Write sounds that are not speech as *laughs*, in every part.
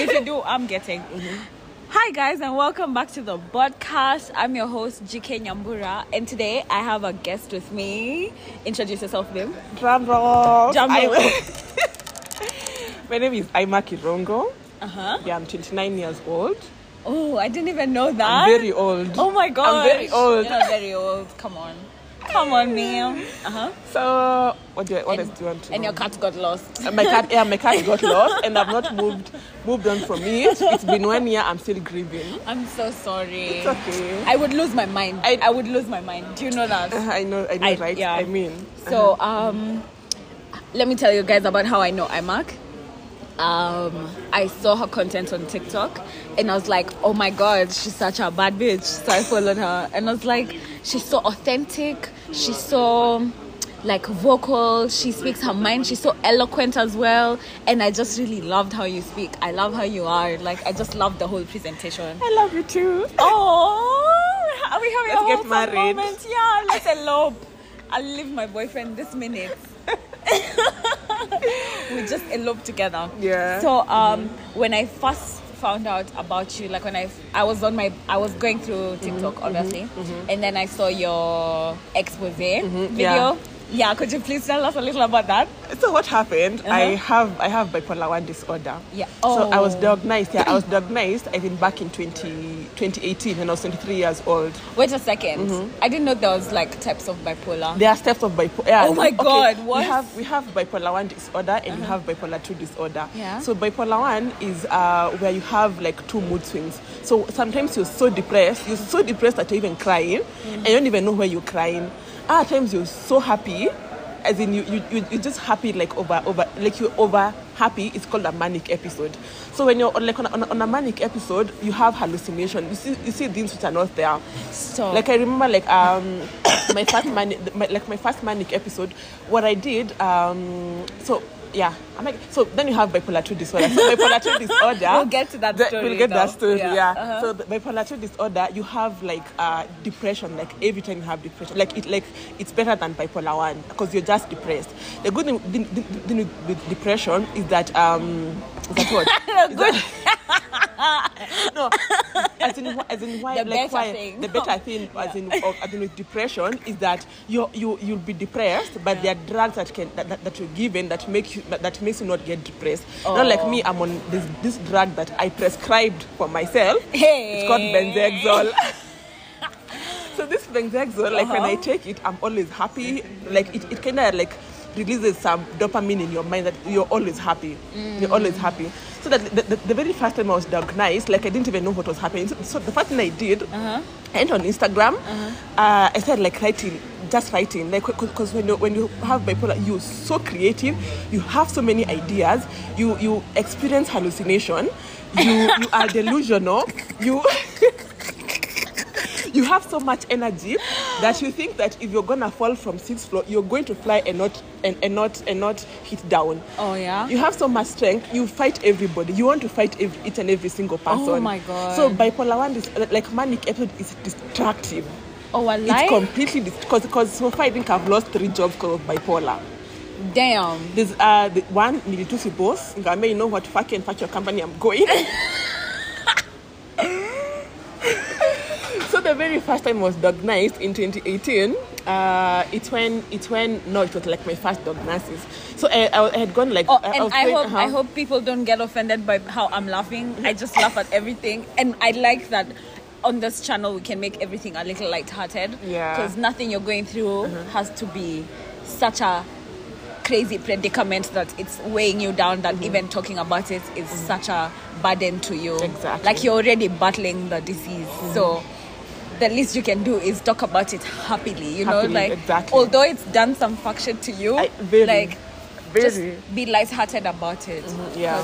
and if you do, I'm getting. Hi guys, and welcome back to the podcast. I'm your host GK Nyambura, and today I have a guest with me. Introduce yourself, Bim. Drum roll. Drum roll. I- *laughs* My name is Aima Kirongo. Uh huh. Yeah, I'm 29 years old. Oh, I didn't even know that. I'm very old. Oh my god. I'm very old. You're very old. Come on. Come on, ma'am. Uh huh. So, what do I, what else And, do you want to do? and know? your cat got lost. Uh, my cat, yeah, my cat got lost, and I've not moved moved on from it. It's been one year. I'm still grieving. I'm so sorry. It's okay. I would lose my mind. I, I- would lose my mind. Do you know that? I know, I know, I- right? yeah. I mean, So, um, let me tell you guys about how I know I IMAC. Um, I saw her content on TikTok and I was like, oh my god, she's such a bad bitch. So I followed her and I was like, she's so authentic. She's so like vocal. She speaks her mind. She's so eloquent as well. And I just really loved how you speak. I love how you are. Like, I just love the whole presentation. I love you too. Oh, are we having Let's a get wholesome married. moment? Yeah, let's elope. I'll leave my boyfriend this minute. *laughs* *laughs* we just eloped together. Yeah. So um, when I first found out about you, like when I I was on my I was going through TikTok Mm-hmm, obviously, and then I saw your expose video. Mm-hmm, yeah. Yeah, could you please tell us a little about that? So what happened? I Uh-huh. have I have bipolar one disorder. Yeah. Oh. So I was Oh. diagnosed. Yeah, I was *coughs* diagnosed. I think back in 20, 2018 when I was 23 years old. Wait a 2nd I didn't know there was like types of bipolar. There are types of bipolar. Yeah, Oh my God, what? We have we have bipolar one disorder and we have bipolar two disorder. Yeah. So bipolar one is uh, where you have like two mood swings. So sometimes you're so depressed, you're so depressed that you're even crying, and you don't even know where you're crying. Other times you're so happy, as in you you you you're just happy like over over like you're over happy. It's called a manic episode. So when you're on, like on on, a, on a manic episode, you have hallucination. You see you see things which are not there. So Like I remember, like um, *coughs* my first manic, my, like my first manic episode. What I did, um, so yeah, I'm like, so then you have bipolar two disorder. So bipolar two *laughs* disorder. We'll get to that the- story We'll get now. that story. Yeah, Yeah. uh-huh. So bipolar two disorder, you have like uh, depression. Like every time you have depression, like it like it's better than bipolar one because you're just depressed. The good thing, the, the, thing with- with depression is that um, is that what? *laughs* Is that- no, as in, as in why, The like better why, thing. the better thing, *laughs* as in, of, as in with depression, is that you you you'll be depressed, but there are drugs that can that, that, that you're given that make you that, that makes you not get depressed. Not like me, I'm on this this drug that I prescribed for myself. Hey. It's called. Benzhexol. *laughs* so this Benzhexol, like when I Uh-huh. take it, I'm always happy. Like it, it kind of like releases some dopamine in your mind that you're always happy. You're always happy. So that the, the, the very first time I was diagnosed, like I didn't even know what was happening. So, so the first thing I did, I went on Instagram. Uh, I started like writing, just writing, like because when you when you have bipolar, you're so creative. You have so many ideas. You you experience hallucination. You you are *laughs* delusional. You. *laughs* you have so much energy that you think that if you're gonna fall from sixth floor, you're going to fly and not and, and not and not hit down. Oh yeah. You have so much strength. You fight everybody. You want to fight every, each and every single oh person. Oh my God. So bipolar one is like manic episode is destructive. Oh, a It's lie? completely because because so far I think I've lost three jobs because of bipolar. Damn. There's uh the one nilitusi boss. Ngame, you know what fuck and fuck your company I'm going. *laughs* so the very first time I was diagnosed in 2018, uh, it's when it's when no, it was like my first diagnosis. So I, I, I had gone like Oh, I, and I going, hope I uh-huh. hope people don't get offended by how I'm laughing. I just laugh at everything, and I like that on this channel we can make everything a little lighthearted. Yeah. Because nothing you're going through mm-hmm. has to be such a crazy predicament that it's weighing you down. That mm-hmm. even talking about it is mm-hmm. such a burden to you. Exactly. Like you're already battling the disease, so. The least you can do is talk about it happily, you know, like exactly. although it's done some fuck shit to you, I- very, like very. just be lighthearted about it. yeah.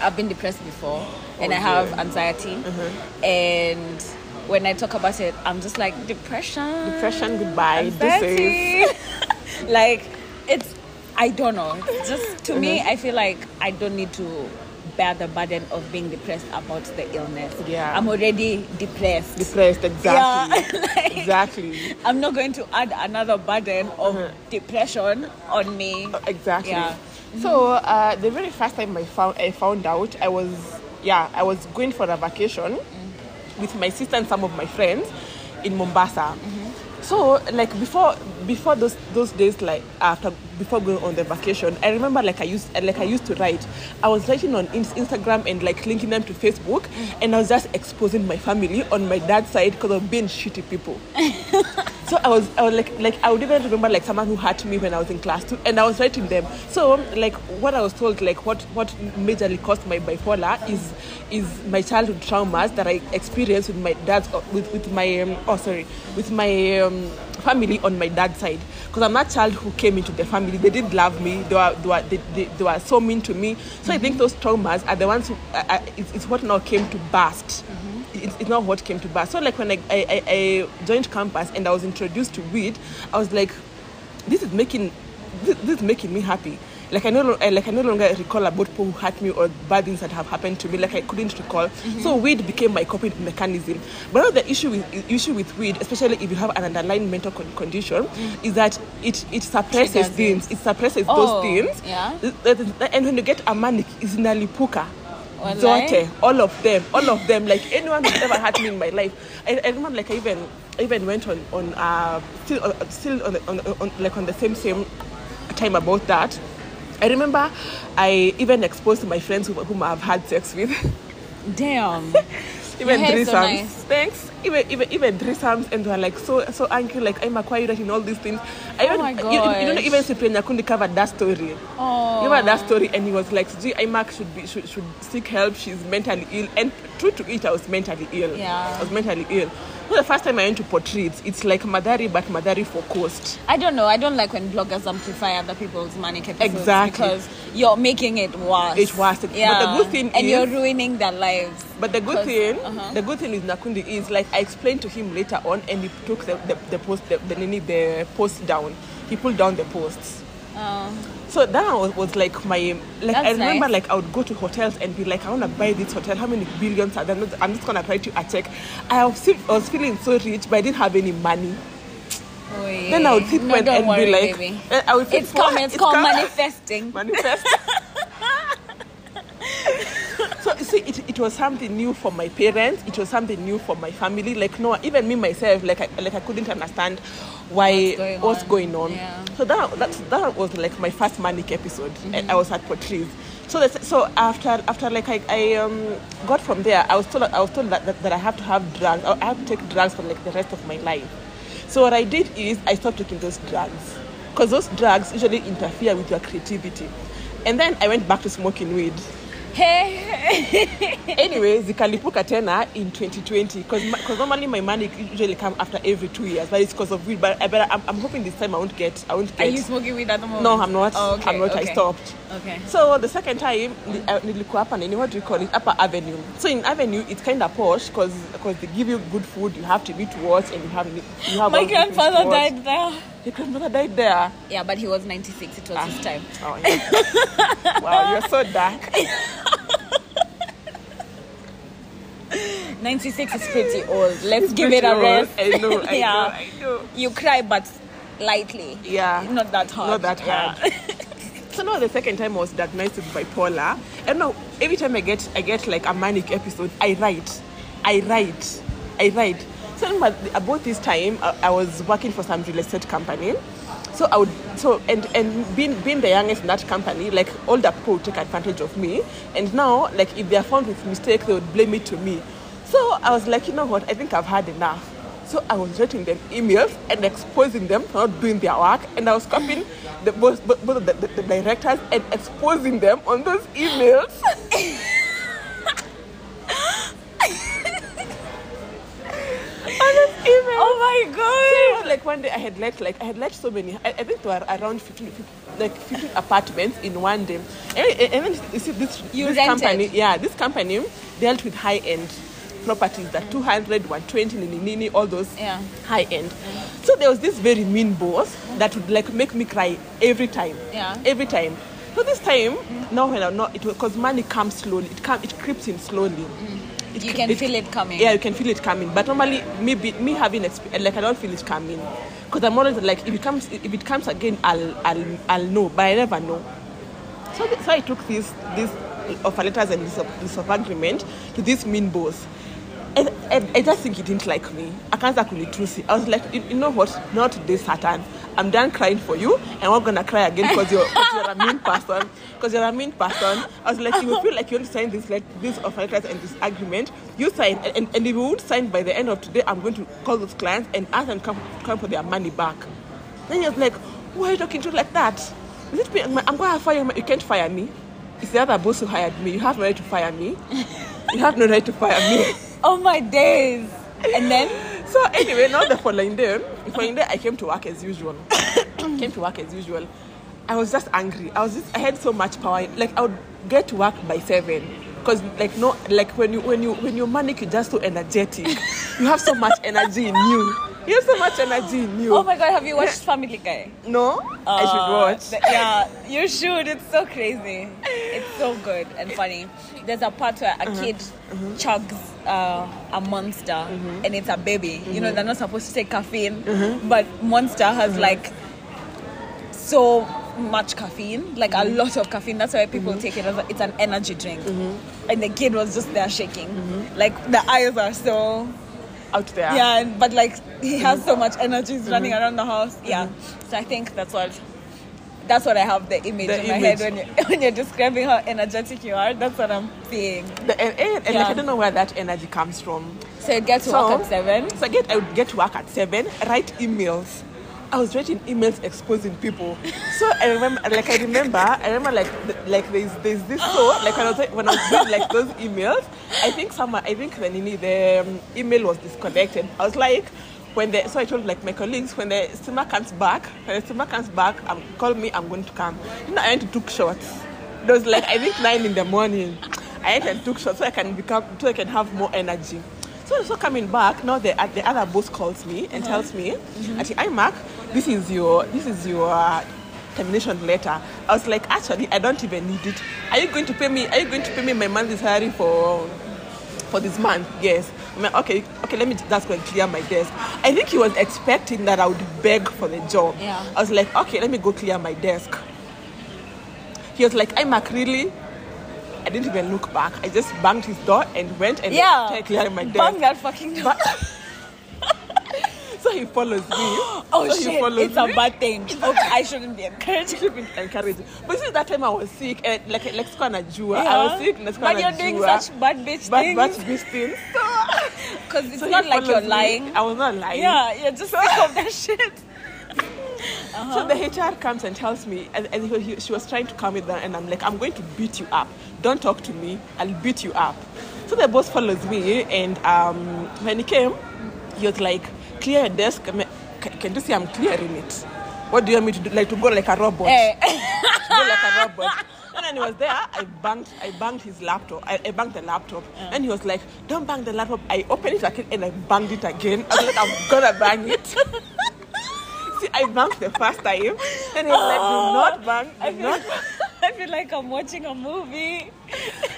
I've been depressed before, and Oh, I have dear. anxiety, mm-hmm. and when I talk about it, I'm just like depression, Depression, goodbye. This is *laughs* like it's, I don't know. It's just to me, mm-hmm. I feel like I don't need to bear the burden of being depressed about the illness. Yeah. I'm already depressed. depressed. Exactly. Yeah, *laughs* like- exactly. I'm not going to add another burden of mm-hmm. depression on me. Uh, exactly. Yeah. So uh, the very first time I found I found out, I was yeah, I was going for a vacation with my sister and some of my friends in Mombasa. So like before before those those days like after before going on the vacation, I remember like I used like I used to write. I was writing on Instagram and like linking them to Facebook, and I was just exposing my family on my dad's side because of being shitty people. *laughs* So I was, I was like, like I would even remember like someone who hurt me when I was in class two, and I was writing them. So like what I was told, like what what majorly caused my bipolar is is my childhood traumas that I experienced with my dad's with with my um, oh sorry with my um, family on my dad's side because I'm that child who came into the family. They didn't love me. They were they were, they, they, they were so mean to me. So I think those traumas are the ones who uh, uh, it's, it's what now came to burst it's, it's not what came to burst. So like when I, I, I, I joined campus and I was introduced to weed, I was like, this is making this, this is making me happy. Like I no lo- like I no longer recall about people who hurt me or bad things that have happened to me. Like I couldn't recall. So weed became my coping mechanism. But now the issue with issue with weed, especially if you have an underlying mental con- condition, is that it it suppresses Triggers it. things. It suppresses Oh, those things. yeah. And when you get a manic, it's nalipuka. Walai. Zote, all of them, all of them. Like anyone who's ever hurt me in my life. I, I remember, like I even, I even went on on uh, still uh, still on, on, on like on the same same time about that. I remember I even exposed my friends who, whom I've had sex with. Damn. *laughs* even threesomes. so nice. Thanks. Even even even threesomes, and they were like so so angry. Like I'm you writing all these things. I even, oh even, my you, you know even Cyprian Nyakundi covered that story. Oh. You remember that story, and he was like, "Gee, Imac should be should, should seek help. She's mentally ill." And true to it, I was mentally ill. Yeah. I was mentally ill. So the first time I went to Port Reitz, it's like Mathari, but Mathari for coast. I don't know. I don't like when bloggers amplify other people's manic episodes Exactly. because you're making it worse. It's worse. But the good thing and is- you're ruining their lives. But the good thing, uh-huh. the good thing is Nyakundi is like I explained to him later on, and he took the the, the post the, the the post down. He pulled down the posts. Oh. So that was, was like my like I remember nice. like I would go to hotels and be like I want to buy this hotel. How many billions are there? I'm just gonna write you a check. I was, I was feeling so rich, but I didn't have any money. Oh, yeah. Then I would sit no, and, worry, be like, baby. I would sit It's for- coming. It's, called coming. manifesting. *laughs* manifest. *laughs* so see, it, it was something new for my parents. It was something new for my family. Like no, even me myself, like I, like I couldn't understand why What's going what's on. going on. Yeah. So that that that was like my first manic episode. Mm-hmm. I, I was at Port Reitz. So that's, so after after like I, I um, got from there, I was told I was told that, that, that I have to have drugs. I have to take drugs for like the rest of my life. So what I did is I stopped taking those drugs because those drugs usually interfere with your creativity. And then I went back to smoking weed. Hey. *laughs* Anyway, zikalipuka tena in 2020 because normally my money usually come after every two years, but it's because of weed. But, I, but I'm, I'm hoping this time I won't get. I won't get. Are you smoking weed at the moment? no, I'm not. Oh, okay, I'm not. okay. I stopped. Okay. So the second time, uh, nilikuwa hapa nini, what do you call it? Upper Avenue. So in Avenue, it's kind of posh because they give you good food. You have to eat what, and you have you have My all the things to grandfather died there. Your grandmother died there. Yeah, but he was 96. It was Ah. his time. Oh, yeah. wow, you're so dark. *laughs* 96 is pretty old. Let's It's give it a rest. I know, I *laughs* yeah. know, I know. You cry, but lightly. Yeah. Not that hard. Not that Yeah. hard. *laughs* So now the second time I was diagnosed with bipolar. And now every time I get I get like a manic episode, I write, I write, I write. About uh, this time I, I was working for some real estate company. So I would so and and being being the youngest in that company, like older people would take advantage of me. And now like if they are found with mistake, they would blame it to me. So I was like, you know what? I think I've had enough. So I was writing them emails and exposing them for not doing their work, and I was copying the, both, both the, the, the directors and exposing them on those emails. *laughs* emails. Oh my god. was like one day I had let like I had let so many. I, I think there were around 15, 15 like 15 apartments in one day. And, and then you see this, You this rented? company, yeah, this company dealt with high end properties, that 200, 120, nini, nini, all those Yeah. high end. So there was this very mean boss that would like make me cry every time. Yeah. Every time. So this time, now when I'm not, it because money comes slowly. It come, it creeps in slowly. Mm. It You can feel it coming. Yeah, you can feel it coming. But normally, me be, me having exp- like I don't feel it coming because I'm always like if it comes if it comes again, I'll I'll I'll know, but I never know. So, th- so I took this this offer letters and list of, of agreement to this mean boss. And, and I just think he didn't like me. I can't Akaanza kunitusi. I was like, you, you know what? Not this Satan. I'm done crying for you, and I'm not gonna cry again because you're, 'cause you're a mean *laughs* person. Because you're a mean person. I was like, if you feel like you want to sign this like this offer and this agreement, you sign. And, and, and if you won't sign by the end of today, I'm going to call those clients and ask them to come come for their money back. Then he was like, why are you talking to like that? Is it me? I'm going to fire you. You can't fire me. It's the other boss who hired me. You have no right to fire me. You have no right to fire me. *laughs* Oh my days. And then So anyway, now the following day, following day I came to work as usual. *coughs* came to work as usual. I was just angry. I was just I had so much power. Like I would get to work by seven. Cause like no like when you when you when you're manic you're just so energetic. you have so much energy in you. You have so much energy in you. Oh my god, have you watched Family Guy? no? I should Uh, watch. th- yeah, you should. It's so crazy. It's so good and funny. There's a part where a Uh-huh. kid chugs uh, a monster Mm-hmm. and it's a baby. You know, they're not supposed to take caffeine, but Monster has like so much caffeine, like a lot of caffeine. That's why people take it as a, it's an energy drink. And the kid was just there shaking. Like the eyes are so out there. yeah, and- but like he has so much energy, he's running Mm-hmm. around the house. Yeah, so I think that's what that's what I have the image The in my image. head when you *laughs* when you're describing how energetic you are. That's what I'm seeing. The, and and, and Yeah. like, I don't know where that energy comes from. So you get to So- work at seven. So I get I would get to work at seven, write emails. I was writing emails exposing people. So I remember, like I remember, I remember like th- like there's there's this so like when I was when I was doing like those emails, I think someone I think the Nini, the um, email was disconnected. I was like. When the, so I told like my colleagues when the steamer comes back, when the steamer comes back, um, call me. I'm going to come. You know, I went to took shots. It was like I think nine in the morning. I went and took shots so I can become so I can have more energy. So, so coming back now, the, uh, the other boss calls me and tells me, "Ati, "Hi, Mark, this is your this is your uh, termination letter." I was like, "Actually, I don't even need it. Are you going to pay me? Are you going to pay me my monthly salary for for this month?" Yes. I'm like, okay, okay. Let me just go and clear my desk. I think he was expecting that I would beg for the job. Yeah. I was like, okay, let me go clear my desk. He was like, "Hi, Mark, really?" I didn't even look back. I just banged his door and went and Yeah, clearing my desk. bang that fucking door. But- *laughs* *laughs* so he follows me. *gasps* Oh so he shit! follows It's a bad thing. *laughs* Okay, I shouldn't be encouraging. *laughs* Should be encouraged. But since that time I was sick, and like like sikuwa najua. I was sick, but you're doing such bad bitch But things. but these things. Because it's So not like you're follows me. lying. I was not lying. Yeah, you're just sick of that shit. So the HR comes and tells me, and, and he, he- she was trying to calm me down, and I'm like, I'm going to beat you up. Don't talk to me. I'll beat you up. So the boss follows me, and um, when he came, he was like, clear your desk. Can, you see I'm clearing it? What do you want me to do? Like to go like a robot? Eh. *laughs* to go like a robot. And then he was there. I banged, I banged his laptop. I, I banged the laptop, and he was like, "Don't bang the laptop." I opened it again and I banged it again. I was like, "I'm gonna bang it." *laughs* See, I banged the first time, and he was like, "Do not bang, do not." *laughs* I feel like I'm watching a movie.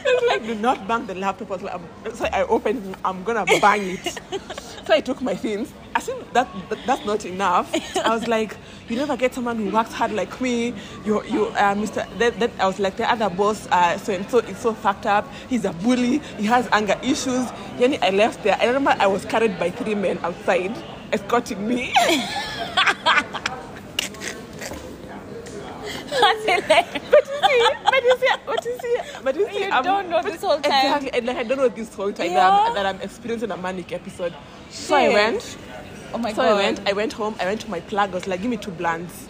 Was like, "Do not bang the laptop." I'm- so I opened. it, I'm gonna bang it. so I took my things. I think that, that that's not enough. I was like, "You never get someone who works hard like me." You, you, uh, Mr. Then, then I was like, the other boss, uh, so and so is so fucked up. He's a bully. He has anger issues. Yani, I left there. I remember I was carried by three men outside escorting me. *laughs* But you see, but you see, but you see, but you see, You don't know this whole time. Exactly, and like I don't know this whole time that, I'm, that I'm experiencing a manic episode. So I went. Oh my so god. I went. I went home. I went to my plug. I was like, "Give me two blunts."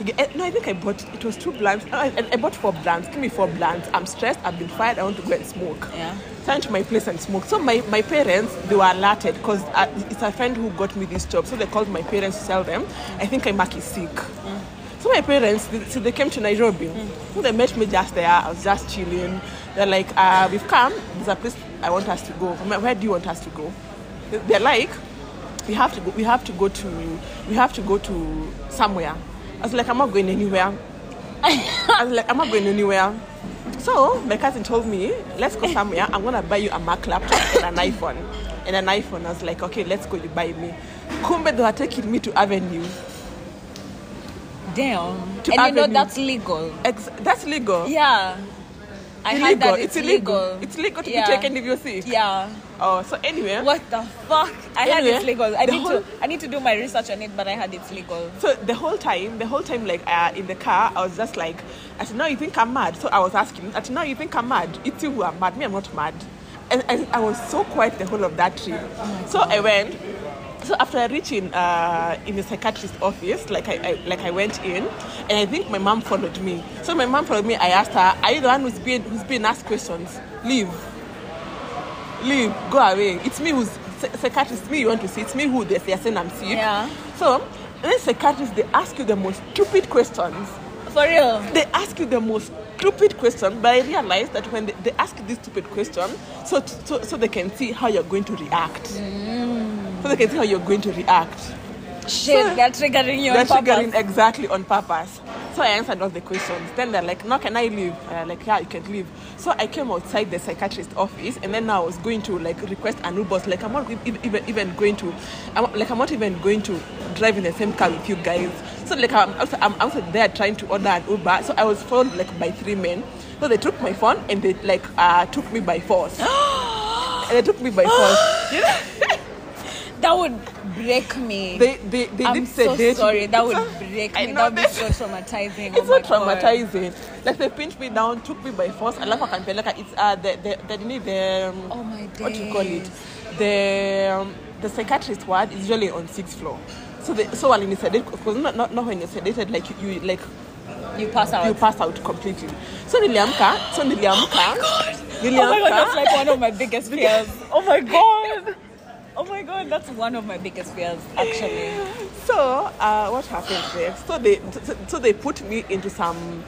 Eh, No, I think I bought. It was two blunts. I, I bought four blunts. Give me four blunts. I'm stressed. I've been fired. I want to go and smoke. Yeah. So I went to my place and smoke. So my, my parents they were alerted because uh, it's a friend who got me this job. So they called my parents to tell them, I think Mark is sick. So my parents, they, so they came to Nairobi. So they met me just there. I was just chilling. They're like, uh, we've come. There's a place I want us to go. Where do you want us to go? They're like, we have to go. We have to go to. We have to go to somewhere. I was like, I'm not going anywhere. I was like, I'm not going anywhere. So my cousin told me, let's go somewhere. I'm gonna buy you a Mac laptop and an iPhone. And an iPhone. I was like, okay, let's go. You buy me. Kumbe, they were taking me to Avenue. Damn. To and you know that's legal. Ex- that's legal. Yeah. I that it's it's illegal. legal. It's legal to Yeah. be taken if you're sick. Yeah. Oh, so anyway. What the fuck? I Anyway, it's legal. I need whole- to I need to do my research on it, but I heard it's legal. So the whole time, the whole time, like uh, in the car, I was just like, I said, "No, you think I'm mad?" So I was asking, I said, "No, you think I'm mad? It's you who are mad. Me, I'm not mad." And, and I was so quiet the whole of that trip. so I went. So after I reached in uh, in the psychiatrist office, like I, I like I went in, and I think my mom followed me. So my mom followed me. I asked her, "Are you the one who's being who's being asked questions? Leave, leave, go away. It's me who's psy- psychiatrist. Me you want to see. It's me who they they're saying I'm sick." Yeah. So, then psychiatrists, they ask you the most stupid questions. For real. They ask you the most stupid question, but I realized that when they, they ask this stupid question, so, so, so they can see how you're going to react. So they can see how you're going to react. Shit, So- they're triggering you They're on purpose. triggering exactly on purpose. So I answered all the questions. Then they're like, no, can I leave? Uh, like, yeah, you can leave. So I came outside the psychiatrist office and then I was going to like request an Uber. Like, I'm not even, even going to, I'm, like, I'm not even going to drive in the same car with you guys. So like, I'm also, I'm there trying to order an Uber. So I was followed like by three men. So they took my phone and they like uh, took me by force. and *gasps* they took me by force. *gasps* *laughs* That would break me. They, they, they I'm did so sorry. That would break me. That would be so traumatizing. It's oh so my God. traumatizing. Like they pinned me down, took me by force. Alafu akanipeleka. It's uh the the the, the, the um, Oh my what do you call it? The um, the psychiatrist ward is usually on sixth floor. So the so when you sedate, because not, not not when you're sedated, like you, you like You pass out. you pass out completely. So niliamka, so niliamka, niliamka. Oh my god, that's like one of my biggest *laughs* fears. Oh my god. Oh my god, that's one of my biggest fears, actually. So uh, what happened there? So they so, so they put me into some.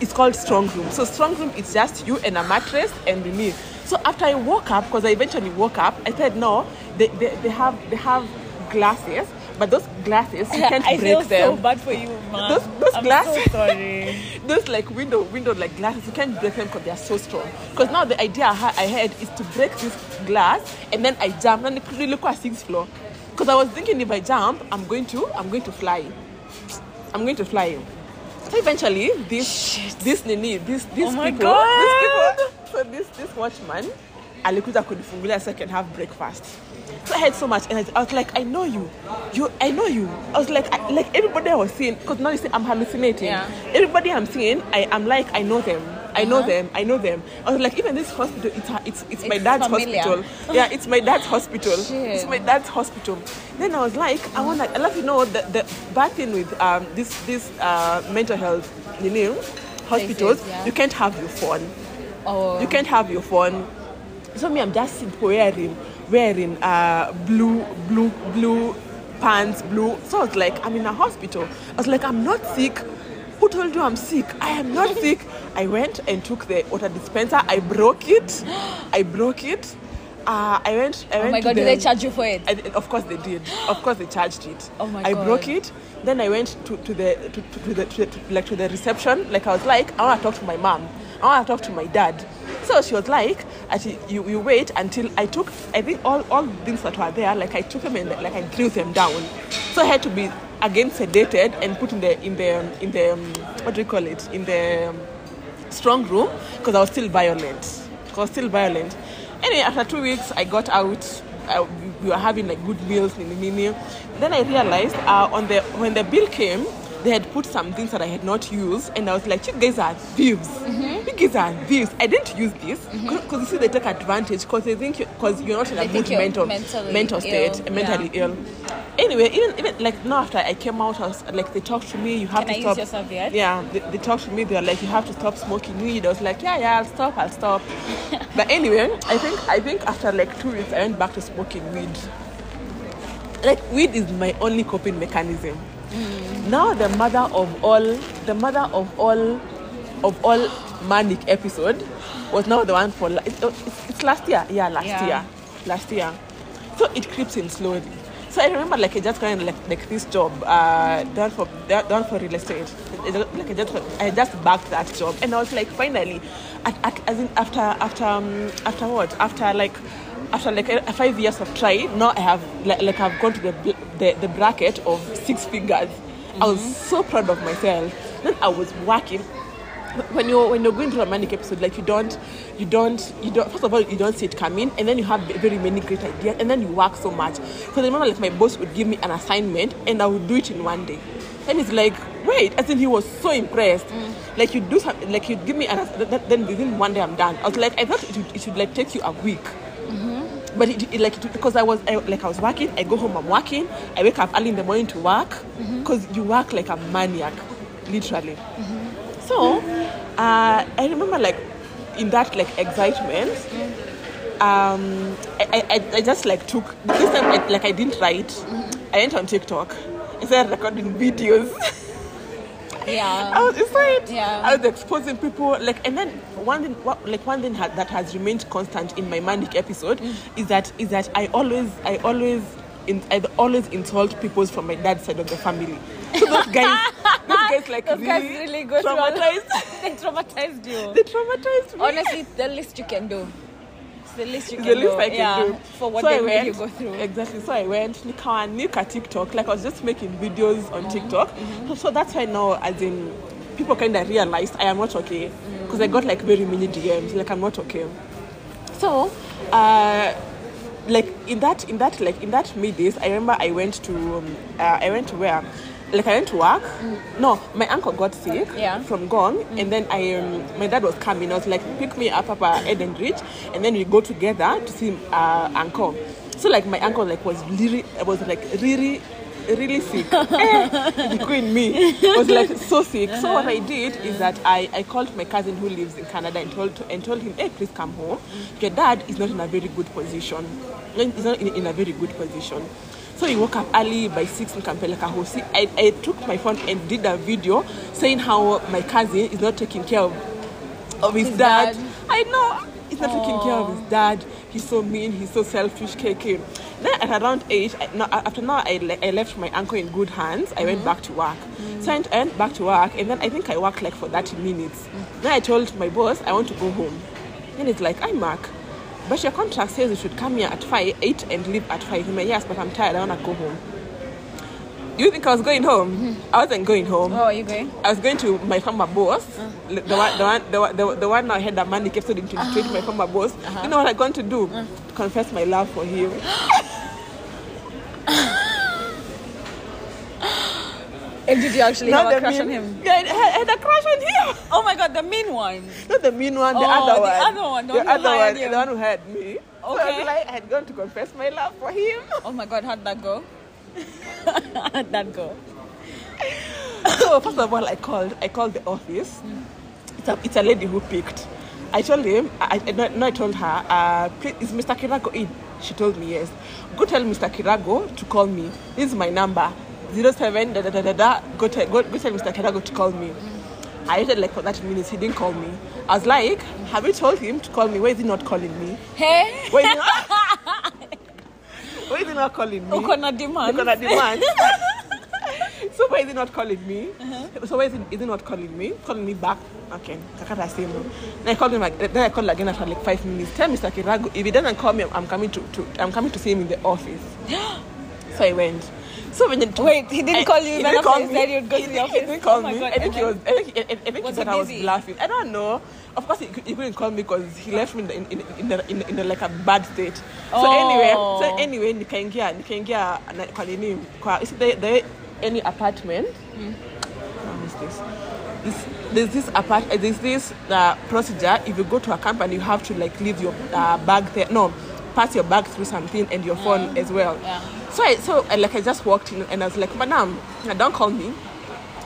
It's called strong room. So strong room is just you and a mattress and me. So after I woke up, because I eventually woke up, I said no. They, they, they have they have glasses, but those glasses you *laughs* can't I break feel them. so bad for you, man. Those- those I'm glasses. so *laughs* sorry. those like window window like glasses you can't break them because they are so strong because now the idea I, ha- I had is to break this glass and then I jump and it look at sixth floor because I was thinking if I jump I'm going to I'm going to fly I'm going to fly so eventually this this nini this this Oh people these people so this this watchman so I can have breakfast so I had so much energy I was like I know you you I know you I was like I, like everybody I was seeing because now you see I'm hallucinating Yeah. everybody I'm seeing, I, I'm like, I know them. I know Uh-huh. them. I know them. I was like, even this hospital, it's it's it's, my dad's familiar. hospital. *laughs* Yeah, it's my dad's hospital. Shit. It's my dad's hospital. Then I was like, I want to. I love you know the the bad thing with um this this uh mental health, you know, hospitals. Places, yeah. You can't have your phone. Oh, You can't have your phone. So me, I'm just wearing wearing uh blue blue blue pants, blue. So I was like, I'm in a hospital. I was like, I'm not sick. Who told you I'm sick? I am not *laughs* sick. I went and took the water dispenser. I broke it. I broke it. Uh, I went. I oh went my god, did they charge you for it? I, of course they did. Of course they charged it. Oh my I God. broke it. Then I went to, to the to, to, to the to, the- like to the reception. Like I was like, I want to talk to my mom. I want to talk to my dad. So she was like, you, you wait until I took. I think all all things that were there. Like I took them and like I threw them down. So I had to be again sedated and put in the in the in the um, what do you call it in the um, strong room because I was still violent. I was still violent. Anyway, after two weeks, I got out. I, we were having like good meals, nini, nini. Then I realized uh, on the when the bill came, they had put some things that I had not used, and I was like, "You guys are thieves. You guys are thieves. I didn't use this mm-hmm. because you see they take advantage because they think because you're not in a good mental mental state, ill, mentally yeah. ill. Anyway, even even like now after I came out, I was like they talked to me. You have Can to I use stop. your serviette? Yeah, they, they talked to me. They were like, you have to stop smoking weed. I was like, yeah, yeah, I'll stop, I'll stop. *laughs* but anyway, I think I think after like two weeks, I went back to smoking weed. Like weed is my only coping mechanism. Now the mother of all, the mother of all, of all manic episode was now the one for it's, it's, it's last year. Yeah, last Yeah. year, last year. So it creeps in slowly. So I remember like I just got like like this job uh done for done for real estate. Like I just I just backed that job and I was like finally, at, at, as in after after um, after what after like after like uh, five years of trying now I have like, like I've gone to the, the the bracket of six figures. I was so proud of myself. Then I was working when you're when you're going through a manic episode, like you don't, you don't, you don't. First of all, you don't see it coming, and then you have very many great ideas, and then you work so much. Because I remember, like my boss would give me an assignment, and I would do it in one day. And it's like, wait, I think he was so impressed. Like you do something, like you give me an, ass- th- th- then within one day I'm done. I was like, I thought it, would, it should like take you a week. But it, it like it, because I was I, like I was working, I go home, I'm working. I wake up early in the morning to work because you work like a maniac, literally. So uh, I remember like in that like excitement, um, I, I, I just like took this time I, like I didn't write. I went on TikTok. I started recording videos. *laughs* I was inside. Yeah. I was exposing people like, and then one thing, like one thing that has remained constant in my manic episode Mm. is that is that I always, I always, in, I always insult people from my dad's side of the family. So those guys, *laughs* those guys like Those really, guys really go through all- traumatized. *laughs* they traumatized you. they traumatized me. Honestly, the least you can do. The least you can the least do. I can yeah, do. For what so they I went, you go through. Exactly. So I went, nikawa nika TikTok. Like I was just making videos Mm-hmm. on TikTok. So, so that's why now, as in, people kind of realized I am not okay. Because I got like very many DMs. Like I'm not okay. So, uh, like in that, in that, like in that middays, I remember I went to, um, uh, I went to where, like I went to work. No, my uncle got sick Mm. Yeah. from Gong, and then I, um, my dad was coming. I was like, pick me up at Eden Ridge, and then we go together to see uh, uncle. So like my uncle like was really, was like really. Really sick. *laughs* Eh, the queen me was like so sick. So what I did is that I, I called my cousin who lives in Canada and told and told him, hey, please come home. Your dad is not in a very good position. He's not in, in a very good position. So he woke up early by six nikampeleka hosi. I, I took my phone and did a video saying how my cousin is not taking care of, of his, His dad. dad. I know. He's not taking care of his dad. He's so mean. He's so selfish. KK. Then at around eight, I, no, after now, I, le- I left my uncle in good hands. I went mm-hmm. back to work. Mm-hmm. So I went, I went back to work, and then I think I worked like for 30 minutes. Mm. Then I told my boss I want to go home. Then it's like, I'm Mark, but your contract says you should come here at five, eight, and leave at five. I'm like, yes, but I'm tired. I wanna go home. Do you think I was going home? Hmm. I wasn't going home. Oh, are you going? I was going to my former boss, uh. the one, the one, the one, the, the one I had the money kept 23 to my ah. former boss. You uh-huh. know what I'm going to do? Uh. Confess my love for him. *gasps* *laughs* And did you actually Not have a crush mean- on him? Yeah, I had, had a crush on him. Oh my god, the mean one. Not the mean one, the Oh, other the one. other one, the the other one, the one who had me. So I, Okay. like, I had gone to confess my love for him. Oh my god, how'd that go? *laughs* how'd that go? so first of all, I called. I called the office. It's a, it's a lady who picked. I told him. I, I no, no, I told her. Uh, please, is Mr. Kirago in? She told me yes. Go tell Mr. Kirago to call me. This is my number. Zero seven da da da da da. Go tell go, go tell Mr. Kirago to call me. I waited like for 30 minutes. He didn't call me. I was like, have you told him to call me? Why is he not calling me? Hey, Why is he not, *laughs* why is he not calling me? uko na demand. You're gonna demand. *laughs* so why is he not calling me? Uh-huh. So why is he, is he not calling me? Calling me back? Okay, kakata simu. Then I called him. Then I called again after like five minutes. Tell Mr. Kirago if he doesn't call me, I'm coming to, to I'm coming to see him in the office. *gasps* so I went. So when you, Wait, he didn't call you he even didn't call he me. said you'd go He to the office? He didn't call Oh me. God, I think he was. I think, I, I think Was he he I was laughing. I don't know. Of course, he, he couldn't call me because he left me in, in, in, in, the, in, in the, like a bad state. Oh. So anyway, so anyway, nikaingia nikaingia na- kwa nini kwa is there, there any apartment? What is this? This, there's this apart. There's this uh, procedure. If you go to a company, you have to like leave your uh, bag there. No, pass your bag through something and your phone as well. Yeah. So I so I, like I just walked in and I was like, Madam, don't call me.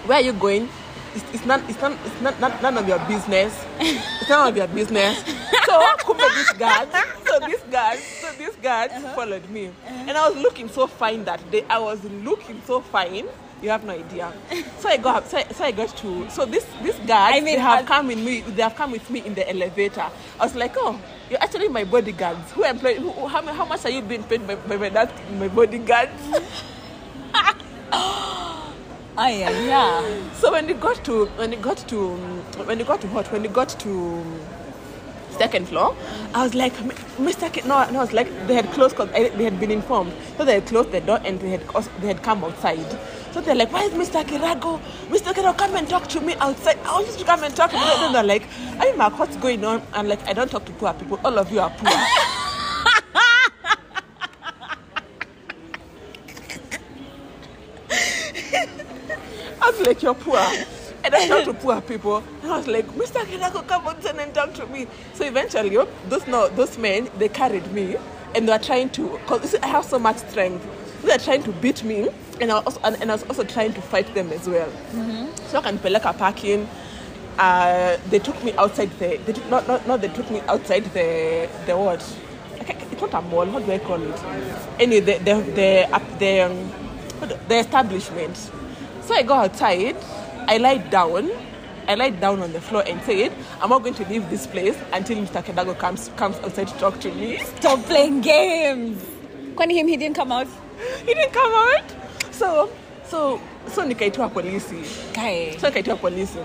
Where are you going? It's, it's not it's not it's not, not none of your business. It's none of your business. So kumbe this guard, so this guard, so this guard uh-huh. followed me, and I was looking so fine that day. I was looking so fine. You have no idea. So I got so I, so I got to so this this guard I mean, they have come with me. They have come with me in the elevator. I was like, oh, you're actually my bodyguards. Who employ? Who, how, how much are you being paid by, by my dad? My bodyguards. I am, yeah. So when you got to when you got to when you got to what when you got to second floor, I was like, Mr. K-, no, no, I was like they had closed because they had been informed, so they had closed the door and they had they had come outside. So they're like, why is Mr. Kirago? Mr. Kirago, come and talk to me outside. I want you to come and talk to me. Then they're like, I'm Mark, what's going on? I'm like, I don't talk to poor people. All of you are poor. I was like, you're poor. And I talked to poor people. And I was like, Mr. Kirago, come on and talk to me. So eventually, those no, those men, they carried me and they were trying to, because I have so much strength. They were trying to beat me and I was also, and, and I was also trying to fight them as well. So I can peleka parking. Uh, they took me outside the, they took, not, not, not they took me outside the, the what? I It's not a mall, what do I call it? Anyway, the, the, the, up the, um, the establishment. So I go outside, I lie down, I lie down on the floor and said, I'm not going to leave this place until Mr. Kirago comes comes outside to talk to me. Stop playing games. Kwani him, he didn't come out. He didn't come out. So so so nikaitwa polisi. Guy. So nikaitwa polisi.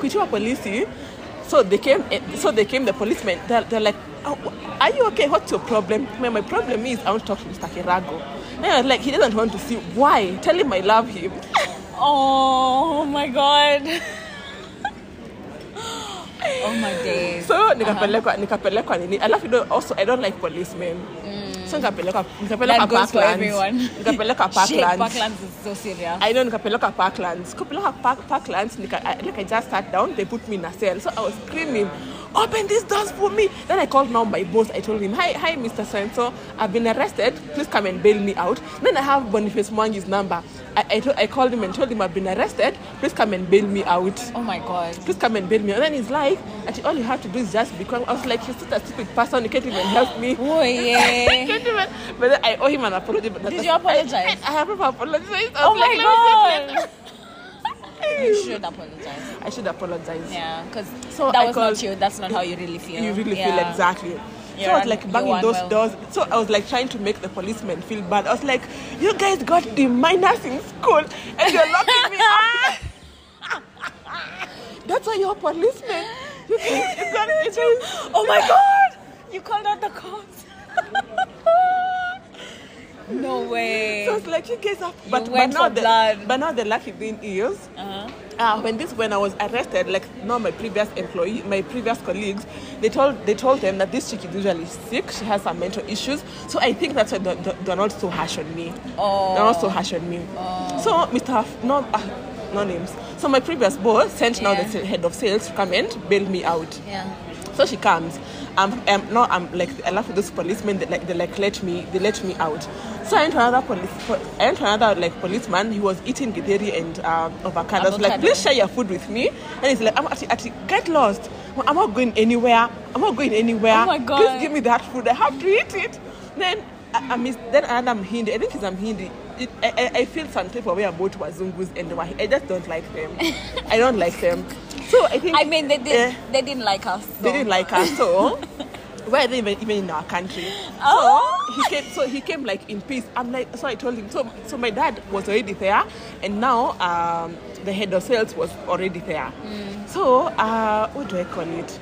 Kuitwa polisi. So they came eh, so they came the policemen. They're, they're like, oh, are you okay? What's your problem? My, my problem is I want to talk to Mr. Kirago. And I was like, he doesn't want to see why. Tell him I love him. *laughs* Oh my god. *laughs* oh my days. so nikapelekwa nikapelekwa nini alafu also i don't like policemen so nikapelekwa nikapelekwa That goes for parklands. *laughs* Shit, parklands. Parklands is so serious. I know nikapelekwa parklands. Park, parklands nika, eh, like I just sat down they put me in a cell. So I was screaming open these doors for me then I called now my boss I told him hi hi Mr. Senso I've been arrested please come and bail me out then I have Boniface Mwangi's number I, I, to- I called him and told him I've been arrested please come and bail me out oh my god. please come and bail me. And then he's like, actually, all you have to do is just become. I was like, you're such a stupid person. You can't even help me. Oh *laughs* yeah. can't even. But then I owe him an apology. Did you apologize? I, I, have apologized. I Oh like, my let me just- god. *laughs* you should apologize. I should apologize. Yeah, because So that I was called- not you. That's not how you really feel. You really Yeah. feel exactly. So You're I was like banging those unwell. doors. So I was like trying to make the policeman feel bad. I was like, you guys got the minors in school and you're locking me up. *laughs* That's why you're policemen. You, you got *laughs* it. Oh my god! You called out the cops. *laughs* no way. So it's like, you guys are. But, but now the blood. but now the lucky thing is, Uh-huh. uh, when this when I was arrested, like now my previous employee, my previous colleagues, they told they told them that this chick is usually sick. She has some mental issues. So I think that's why they're, they're- not so harsh on me. Oh. They're not so harsh on me. So Mr. F- no uh, no names. So my previous boss sent now the head of sales to come and bail me out. Yeah. So she comes. Um, um, now I'm like I laugh with those policemen. They like they like let me they let me out. So I went to another police. I went to another like policeman. He was eating githeri and um, avocado. I was like, please share your food with me. And he's like, I'm actually, actually get lost. I'm not going anywhere. I'm not going anywhere. Oh my God. Please give me that food. I have to eat it. Then I, I miss. Then another Hindi. I think it's I'm Hindi. It, I, I- feel some type of way about Wazungus and Wahi. I just don't like them. *laughs* I don't like them. So I think I mean, they did. Eh, They didn't like us. they didn't like us, so *laughs* why are they even, even in our country? Oh. So he came. So he came like in peace. I'm like, so I told him. So so my dad was already there, and now um, the head of sales was already there. Mm. So uh, what do I call it?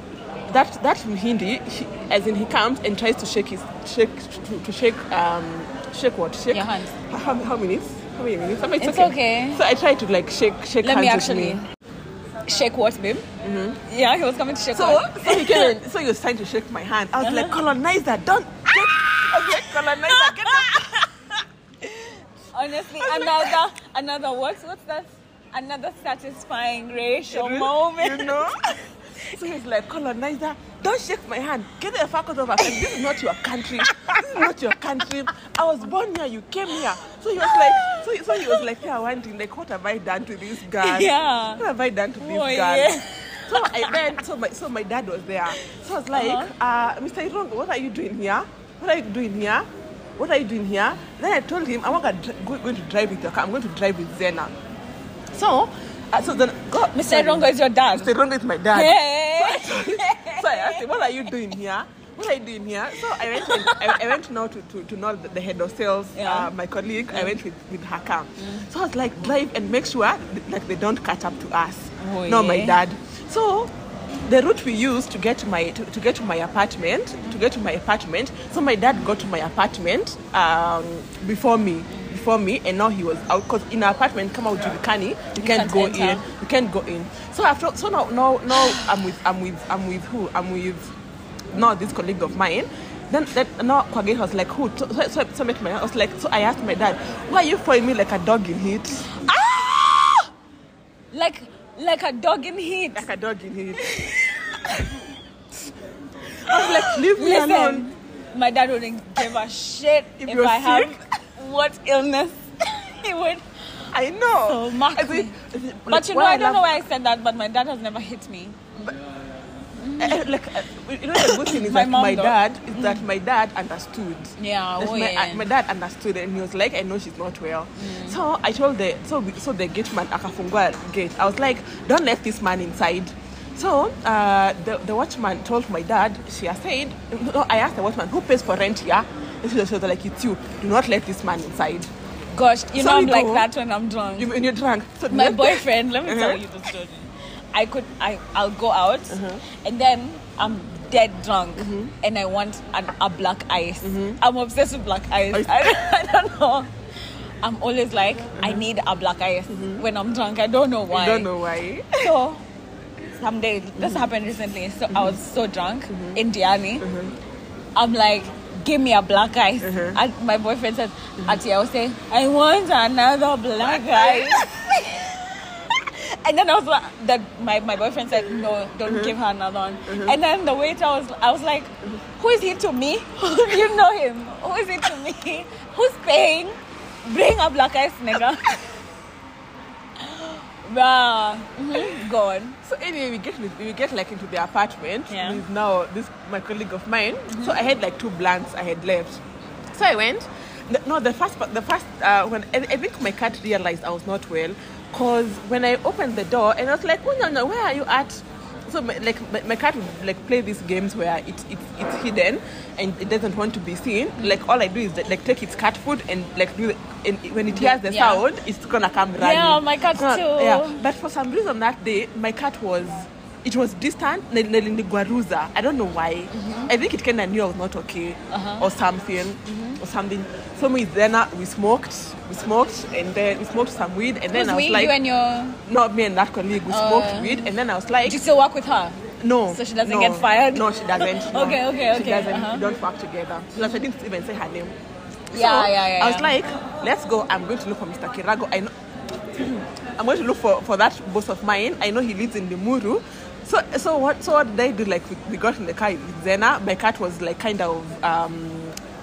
That that Hindi, he, as in he comes and tries to shake his shake to, to shake um shake what shake Your hand. How, how minutes? How many minutes? I mean, It's okay. So I try to like shake shake Let me hands with actually me. Shake what, babe? Mm-hmm. Yeah, he was coming to shake So, what. so he came *laughs* so he was trying to shake my hand. I was like, uh-huh. colonizer, don't get. *laughs* I was like, colonizer, get. *laughs* Honestly, another, another what? What's that? Another satisfying racial moment. You know? So he's like, colonizer, don't shake my hand. Get the fuck out of our country. This is not your country. This is not your country. I was born here. You came here. So he was like, so, so he was like, yeah, wondering, like, what have I done to this guy? *laughs* Yeah. What have I done to this Oh, guy? yeah. So I went. So my so my dad was there. So I was like, Uh-huh. uh Mr. Irungu, what are you doing here? What are you doing here? What are you doing here? Then I told him, I'm not going to drive with your car. I'm going to drive with Zena. So, uh, so then, God, Mr. Rongo is your dad. Mr. Irungu is my dad. Hey. *laughs* So I asked him, what are you doing here? What are you doing here? So I went, and, I, I went now to, to, to know the, the head of sales, Yeah. Mm. uh, my colleague. I went with, with her car. So I was like, drive and make sure that, like they don't catch up to us. Oh, no, my dad. So the route we used to get to my to, to get to my apartment, to get to my apartment. So my dad got to my apartment um, before me. Before me, and now he was out because in our apartment, come out Julikani, you, can't, can't go enter. in. You can't go in. So after, so now, now, now I'm with, I'm with, I'm with who? I'm with now this colleague of mine. Then, then now kwa I was like, who? So, so, so, so, my, I was like, so I asked my dad, why are you following me like a dog in heat? Ah! Like like a dog in heat. Like a dog in heat. I was like, leave me alone. My dad wouldn't give a shit If if, I had sick? What illness. *laughs* he would. I know. So mock I think- me. I But you know, why I don't know why I said that, but my dad has never hit me. Uh, like uh, you know the good thing is *laughs* My that my though. dad is that my dad understood. Yeah, oh my, yeah. uh, my dad understood and he was like, I know she's not well. Mm. So I told the so we, so the gate man akafungua gate. I was like, don't let this man inside. So uh, the the watchman told my dad. She has said, no, I asked the watchman who pays for rent here. And she was she was like, it's you. Do not let this man inside. Gosh, you So know I'm like go. that when I'm drunk. You, when you're drunk. So my boyfriend, let me tell Uh-huh. you the story. I could, I, I'll go out, Uh-huh. and then I'm dead drunk, Mm-hmm. and I want an, a black ice. I'm obsessed with black ice. Ice. *laughs* I, I don't know. I'm always like, I need a black ice when I'm drunk. I don't know why. I Mm-hmm. don't know why. So, someday, this happened recently. So I was so drunk in Diani. I'm like, give me a black eye. Mm-hmm. Uh-huh. And my boyfriend said, Ati, I was saying, I want another black *laughs* eye. and then I was like, that my, my boyfriend said, no, don't mm-hmm. give her another one. Mm-hmm. And then the waiter was, I was like, who is he to me? *laughs* you know him. Who is he to me? Who's paying? Bring a black ice, nigga. *laughs* Bruh. Mhm. Go on. So anyway, we get with- we get like into the apartment Yeah. Mm-hmm. with now this my colleague of mine. So I had like two blanks I had left. So I went. No, the first the first uh, when I, I think my cat realized I was not well, cause when I opened the door and I was like, oh no no, where are you at? So my, like my, my cat would like play these games where it, it it's hidden and it doesn't want to be seen. Like all I do is like take its cat food and like do the, and when it hears the Yeah. sound, it's gonna come running. Yeah, my cat gonna- too. Yeah, but for some reason that day, my cat was, it was distant, guaruza. I don't know why. Mm-hmm. I think it kind of knew I was not okay uh-huh. or something, mm-hmm. or something. So we then uh, we smoked, we smoked, and then we smoked some weed, and then Who's I was we? like, you and your. not me and that colleague, we uh, smoked weed, and then I was like, Do you still work with her? No. So she doesn't no, get fired? No, she doesn't. *laughs* no. Okay, okay, She doesn't. uh-huh. We don't work together. Plus, I didn't even say her name. Yeah, So, yeah, yeah, I was like, let's go. I'm going to look for Mr. Kirago. I know. *clears throat* I'm going to look for, for that boss of mine. I know he lives in Limuru. So so what so what did I do? Like we, we got in the car with Zena. My cat was like kind of um,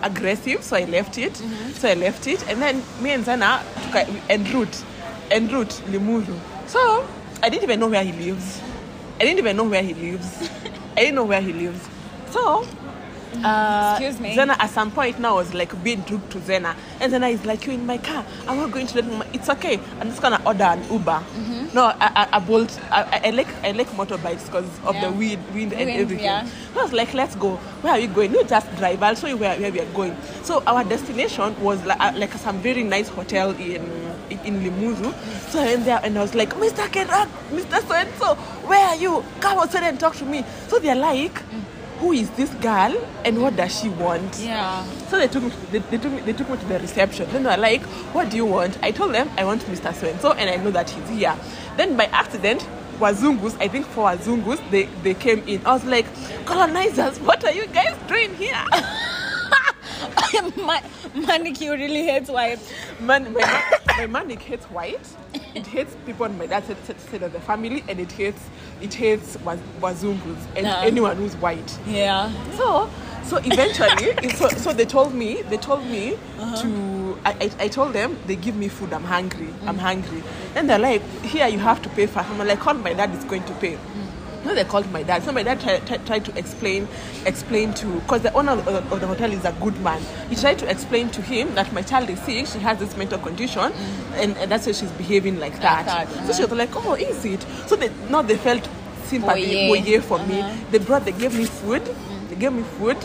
aggressive, so I left it. Mm-hmm. So I left it, and then me and Zena took a, en route, en route Limuru. So I didn't even know where he lives. I didn't even know where he lives. I didn't know where he lives. So uh, Excuse me. Zena at some point now was like being rude to Zena, and Zena is like, "You in my car? I'm not going to let my. It's okay. I'm just gonna order an Uber. Mm-hmm. No, I, I, I bolt. I, I- like I like motorbikes because of Yeah. the wind, wind and Wind, everything. yeah. I was like, "Let's go. Where are we going? You just drive. I'll show you where, where we are going." So our destination was like, uh, like some very nice hotel in in, Limuru. So I went there and I was like, "Mr. Kirago, Mr. So and So, where are you? Come outside and talk to me." So they're like. Who is this girl and what does she want? Yeah. So they took me, they, they took me, they took me to the reception. Then they were like, "What do you want?" I told them I want Mr. So and So, and I know that he's here. Then by accident, Wazungus, I think for Wazungus, they they came in. I was like, "Colonizers, what are you guys doing here?" *laughs* *laughs* my manicure really hates white. Man, my, my manic hates white. It hates people on my dad's side, of the family, and it hates it hates Waz- Wazungus and Yeah. anyone who's white. Yeah. So, so eventually, *laughs* so, so they told me, they told me Uh-huh. to, I, I, I told them, they give me food, I'm hungry, I'm Mm. hungry. And they're like, here you have to pay for I'm like, call my dad is going to pay. Mm. No, they called my dad. So my dad tried, tried, tried to explain, explain to, because the owner of the, of the hotel is a good man. He tried to explain to him that my child is sick, she has this mental condition, and, and that's why she's behaving like that. that, So she was like, oh, is it? So they, now they felt sympathy, Oye. oye for me. They brought, they gave me food. They gave me food.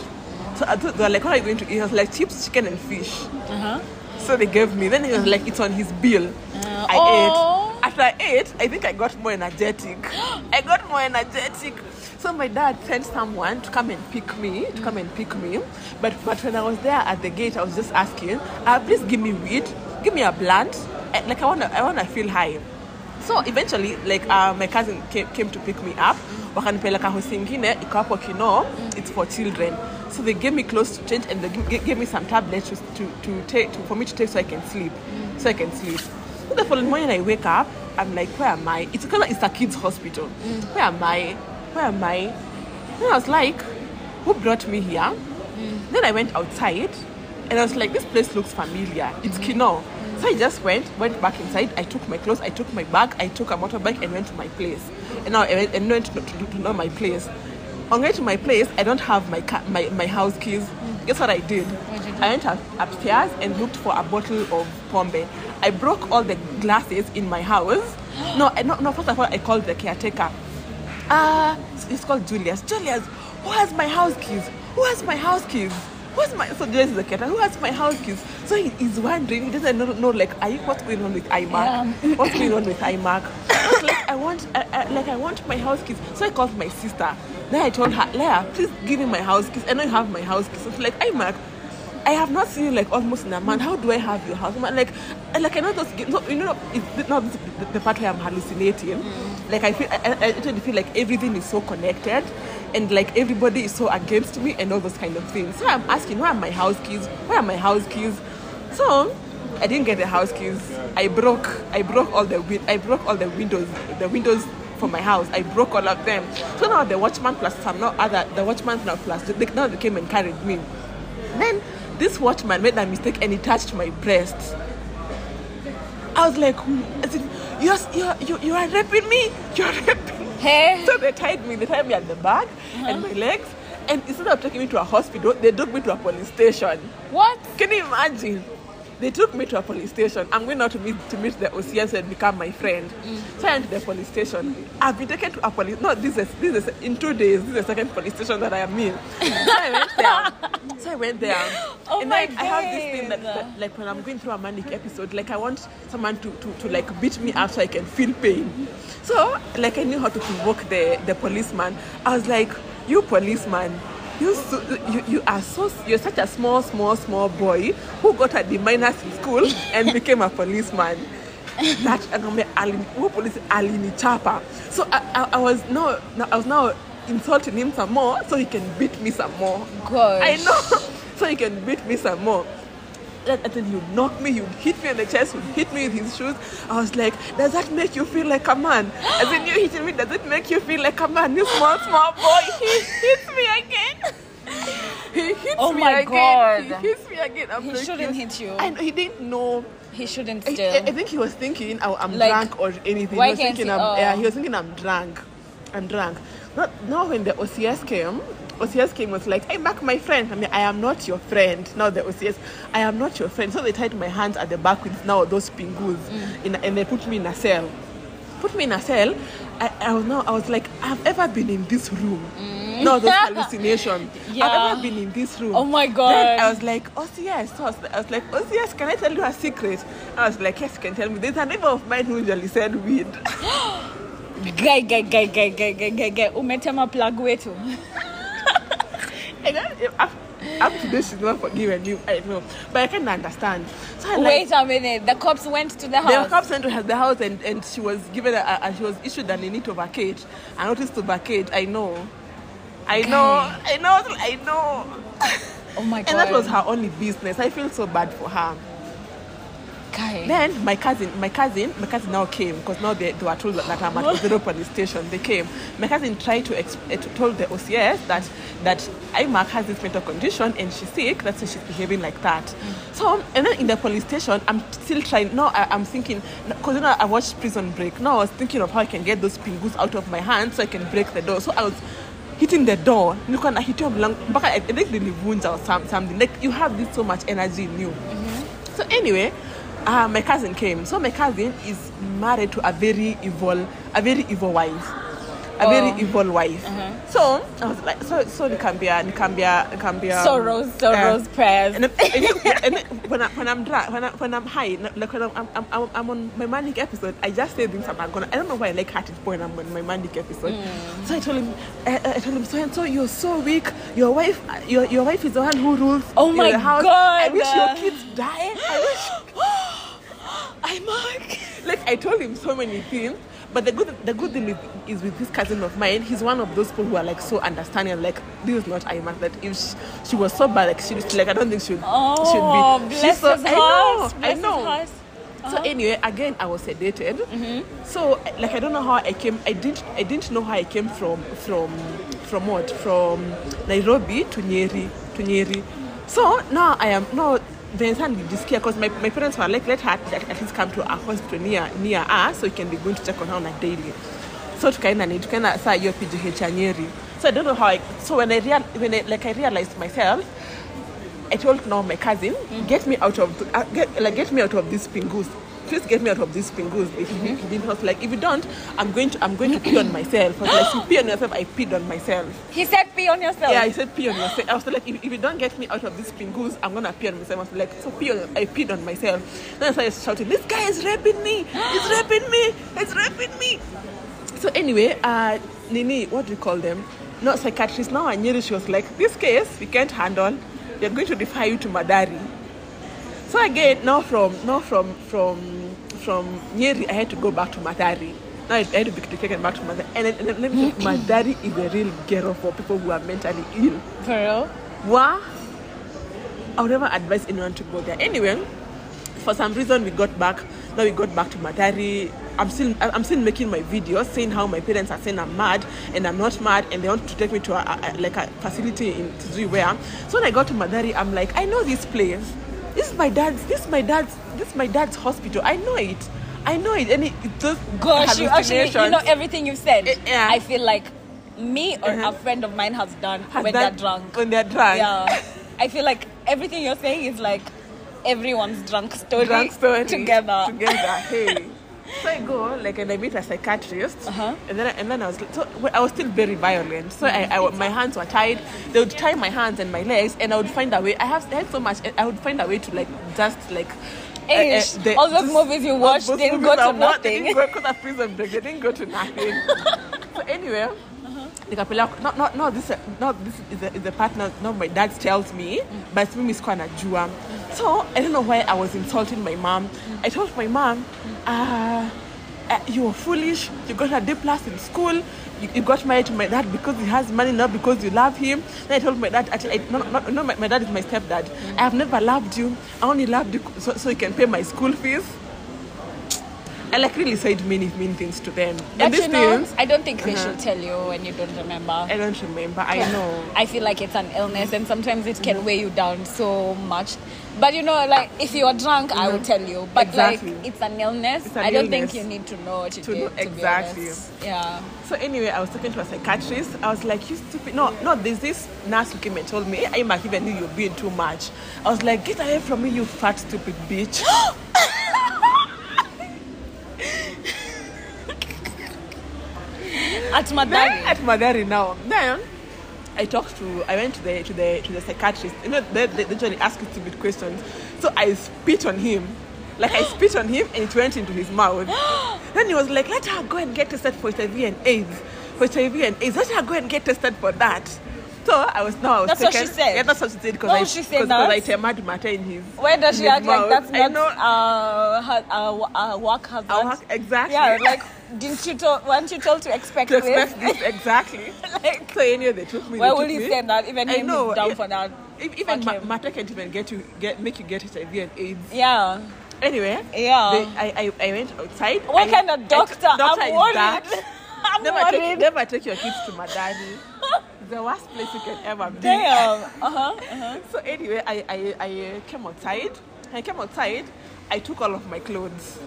So I thought, they were like, what are you going to eat? I was like, chips, chicken, and fish. Uh-huh. So they gave me. Then it was like, it's on his bill. I oh. ate. After ate, I think I got more energetic. *gasps* I got more energetic. So my dad sent someone to come and pick me, to come and pick me. But but when I was there at the gate, I was just asking, uh, please give me weed. give me a blunt. eh, Like I wanna, I wanna feel high. So eventually, like uh, my cousin came, came to pick me up. It's for children. So they gave me clothes to change and they gave me some tablets to to, to take to, for me to take so I can sleep. So I can sleep. So the following morning I wake up. I'm like, where am I? It's kind of it's a kids hospital. Mm. Where am I? Where am I? Then I was like, who brought me here? Mm. Then I went outside and I was like, this place looks familiar. It's mm. Kino. So I just went, went back inside. I took my clothes, I took my bag, I took a motorbike and went to my place. And now I went, and went to, to, to know my place. On way to my place, I don't have my ca- my, my house keys. Guess what I did? What'd you do? I went up, upstairs and looked for a bottle of pombe. I broke all the glasses in my house. *gasps* No, I- no, no. First of all, I called the caretaker. Ah, it's- it's called Julius. Julius, who has my house keys? Who has my house keys? Who's my so Julius is the caretaker. Who has my house keys? So he, he's wondering. He doesn't know, know like, are you what's going on with Imac? *laughs* What's going on with Imac? I like, I want, I, I, like, I want my house keys. So I called my sister. Then I told her, Leah, please give me my house keys. I know you have my house keys. So she's like, Imac. I have not seen you like almost in a month. How do I have your house? I'm like, like I know those. No, you know, it's not the, the part where I'm hallucinating. Mm. Like I feel, I, I, totally feel like everything is so connected, and like everybody is so against me and all those kind of things. So I'm asking, where are my house keys? Where are my house keys? So I didn't get the house keys. I broke, I broke all the, win- I broke all the windows, the windows for my house. I broke all of them. So now the watchman plus some no other, the watchman now plus they, now they came and carried me. Then this watchman made a mistake and he touched my breast. I was like, "Hmm," I said, you're, you're, you, you are raping me? You're raping me. Hey. So they tied me, they tied me at the back and my legs. And instead of taking me to a hospital, they took me to a police station. What? Can you imagine? They took me to a police station. I'm going out to meet to meet the OCS and become my friend. Mm. So I went to the police station. I've been taken to a police. No, this is this is in two days. This is the second police station that I am in. So I went there. *laughs* So I went there. Oh and my then I have this thing that, that, like when I'm going through a manic episode, like I want someone to, to, to like beat me up so I can feel pain. So like I knew how to provoke the the policeman. I was like, you policeman, you so, you, you are so you're such a small small small boy who got a D minus in school *laughs* and became a policeman. That alini who police alini chapa. So I, I, I was now I was now insulting him some more so he can beat me some more. Gosh. I know. *laughs* So he can beat me some more. And then he'd knock me, he'd hit me in the chest, he'd hit me with his shoes. I was like, does that make you feel like a man? As in you hitting me, does it make you feel like a man? You small, small boy. He hits me again. He hits me. Oh me my again. God. He hits me again. I'm He like, shouldn't yes. hit you. And he didn't know. He shouldn't I, still. I, I think he was thinking oh, I'm Like, drunk or anything. why he was can't thinking he- I'm, oh. yeah, he was thinking I'm drunk. I'm drunk. Not, now when the OCS came, OCS came was like, hey, Mark, my friend. I mean, I am not your friend. Now the OCS, I am not your friend. So they tied my hands at the back with now those pingus, Mm. in, and they put me in a cell. Put me in a cell. I, I was now, I was like, I've ever been in this room. No, those *laughs* hallucination. Mm. Yeah. I've ever been in this room. Oh my God. Then I was like, OCS. So I was, I was like, OCS, can I tell you a secret? I was like, yes, you can tell me. There's a neighbor of mine who usually said weed. *gasps* Guy, guy, guy, guy, guy, guy, guy, guy. Umetema plug wetu. *laughs* and then up, to this, she's not forgiven you. I know. But I can't understand. So I Wait a minute. The cops went to the house. the cops went to the house and, and she was given a, a, she was issued an need to vacate. A notice to vacate. I know. I know. I know. I know. oh my god. And that was her only business. I feel so bad for her. Then my cousin, my cousin, my cousin now came because now they, they were told that, I'm at Zero police station. They came. My cousin tried to, exp- uh, eh, told the OCS that that Imac has this mental condition and she's sick. That's why she's behaving like that. So um, and then in the police station, I'm still trying. Now I, I'm thinking because you know I watched Prison Break. Now I was thinking of how I can get those pingus out of my hands so I can break the door. So I was hitting the door you can hit nahitia mlango mpaka I think nilivunja or some, something like you have this so much energy in you mm-hmm. so anyway, uh, my cousin came. So my cousin is married to a very evil, a very evil wife. A Oh. very evil wife. Uh-huh. So I was like, so so nikambia, nikambia, nikambia. Sorrows, sorrows, um, prayers. *laughs* And, then- and, then- and when, I, when I'm drunk, when, I, when I'm high, like when I'm, I'm, I'm, I'm on my manic episode, I just say things I'm not gonna. I don't know why I like hurting when I'm on my manic episode. Hmm. So I told him, I, I told him, so and so you're so weak. Your wife, your, your wife is the one who rules Oh my the house. God. I wish your kids die. I wish. *gasps* *gasps* I'm Mark. like I told him so many things. But the good the good thing with, is with this cousin of mine, he's one of those people who are like so understanding. Like this is not I Iman. That if she, she was so bad, like she was like I don't think she would. Oh, should be. bless so, his I know. Bless I know. Heart. So uh-huh. anyway, again, I was sedated. Mm-hmm. So like I don't know how I came. I didn't. I didn't know how I came from from from what from Nairobi to Nyeri to Nyeri. So now I am now. Vincent did this care because my, my parents were like, let her at, least come to a hospital near near us so we can be going to check on her on a daily. So to tukaenda ni tukaenda saa hiyo PGH ya Nyeri. So I don't know how I, so when I real when I, like I realized myself I told now my cousin, get me out of uh, get, like get me out of this pingus. Please get me out of this pingus. If he, he didn't like, if you don't, I'm going to I'm going to pee on myself. I like, you pee on yourself, I peed on myself. He said pee on yourself. Yeah, I said pee on yourself. I was like, if, if you don't get me out of this pingus, I'm gonna pee on myself. I was like, so pee on, I peed on myself. Then I started shouting, this guy is raping me. He's raping me. He's raping me. So anyway, uh, Nini, what do you call them? Not psychiatrist. Now I knew she was like, this case we can't handle. They're going to refer you to Mathari. So again, now from now from from from Nyeri, I had to go back to Mathari. Now I had to be taken back to Mathari. And, and let me tell you, Mathari is a real ghetto for people who are mentally ill. For real? Wah! I would never advise anyone to go there. Anyway, for some reason we got back. Now we got back to Mathari. I'm still I'm still making my videos saying how my parents are saying I'm mad and I'm not mad and they want to take me to a, a, a- like a facility in Tizui where. So when I got to Mathari, I'm like, I know this place. This is my dad's. This is my dad's. This is my dad's hospital. I know it. I know it. And it, it just Gosh, you actually, you know everything you've said. Eh, yeah. I feel like me or Uh-huh. a friend of mine has done Has when they're drunk. When they're drunk. Yeah. *laughs* I feel like everything you're saying is like everyone's drunk story, drunk story *laughs* together. Together, hey. So I go like and I meet a psychiatrist, Uh-huh. and then and then I was so I was still very violent. So I, I my hands were tied. They would tie my hands and my legs, and I would find a way. I have I had so much. I would find a way to like just like. Ish. All those movies you watched didn't go to I nothing. didn't go to prison break. They didn't go to nothing. *laughs* so anyway, nikapeleka no, no, no, this this is the, partner no my dad tells me but mimi sikuwa najua. So i don't know why i was insulting my mom. I told my mom uh, uh, you were foolish. You got a d plus in school. You, you got married to my dad because he has money not because you love him. Then i told my dad actually I, no, no, no my, my dad is my stepdad. I have never loved you. I only loved you so, so you can pay my school fees I like really said many mean things to them. But and these you know, things, I don't think they Uh-huh. should tell you when you don't remember. I don't remember. I know. I feel like it's an illness and sometimes it can weigh you down so much. But you know, like if you are drunk, I will tell you. But Exactly. like it's an illness. It's an I don't illness. think you need to know what you To know- exactly. Yeah. So anyway, I was talking to a psychiatrist. I was like, "You stupid! No, no. There's this nurse who came and told me, "I might even knew you're being too much." I was like, "Get away from me, you fat stupid bitch!" *gasps* *gasps* *gasps* At then Mathari. Eh, at Mathari now, then I talked to. I went to the to the to the psychiatrist. You know, they, they usually ask you stupid questions. So I spit on him. Like I *gasps* spit on him and it went into his mouth. *gasps* then he was like, let her go and get tested for HIV and AIDS. For HIV and AIDS. Let her go and get tested for that. So I was no, I was That's what taken, she said? Yeah, that's what she said because Oh, I she said because? I teamed matter in his Where does she act like mouth. that's I not know. uh, her, uh, uh, work hazard? Our work- exactly. Yeah, like didn't you told weren't you told to expect, to expect this? this exactly. *laughs* like, So anyway, they took me. why would he say that? Even I him know, is down if- for that. If, even ma- matter can't even get you get make you get HIV and AIDS. Yeah. Anyway, Yeah. they, I, I I went outside. What I- kind of I- doctor? doctor I'm is worried. that. *laughs* I'm Never worried. take, never take your kids to my It's the worst place you can ever be. Damn. *laughs* Uh huh. Uh-huh. So anyway, I, I, I came outside. I came outside. I took all of my clothes.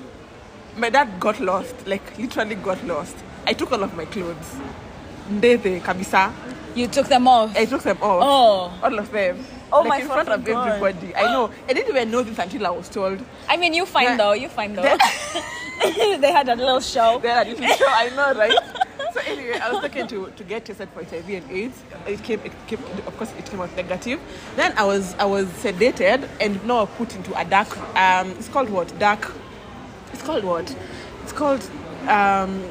My dad got lost, like literally got lost. I took all of my clothes. Ndete kabisa. You took them off. I took them off. Oh. All of them. Oh like my in front of God. everybody. I know. I didn't even know this until I was told. I mean, you find Yeah. though. You find *laughs* though. *laughs* they had a little show. Then I didn't show. I know, right? So anyway, I was looking to, to get tested for HIV and AIDS. It came, it came, of course, it came out negative. Then I was I was sedated and now put into a dark. Um, it's called what? Dark. It's called what? It's called um,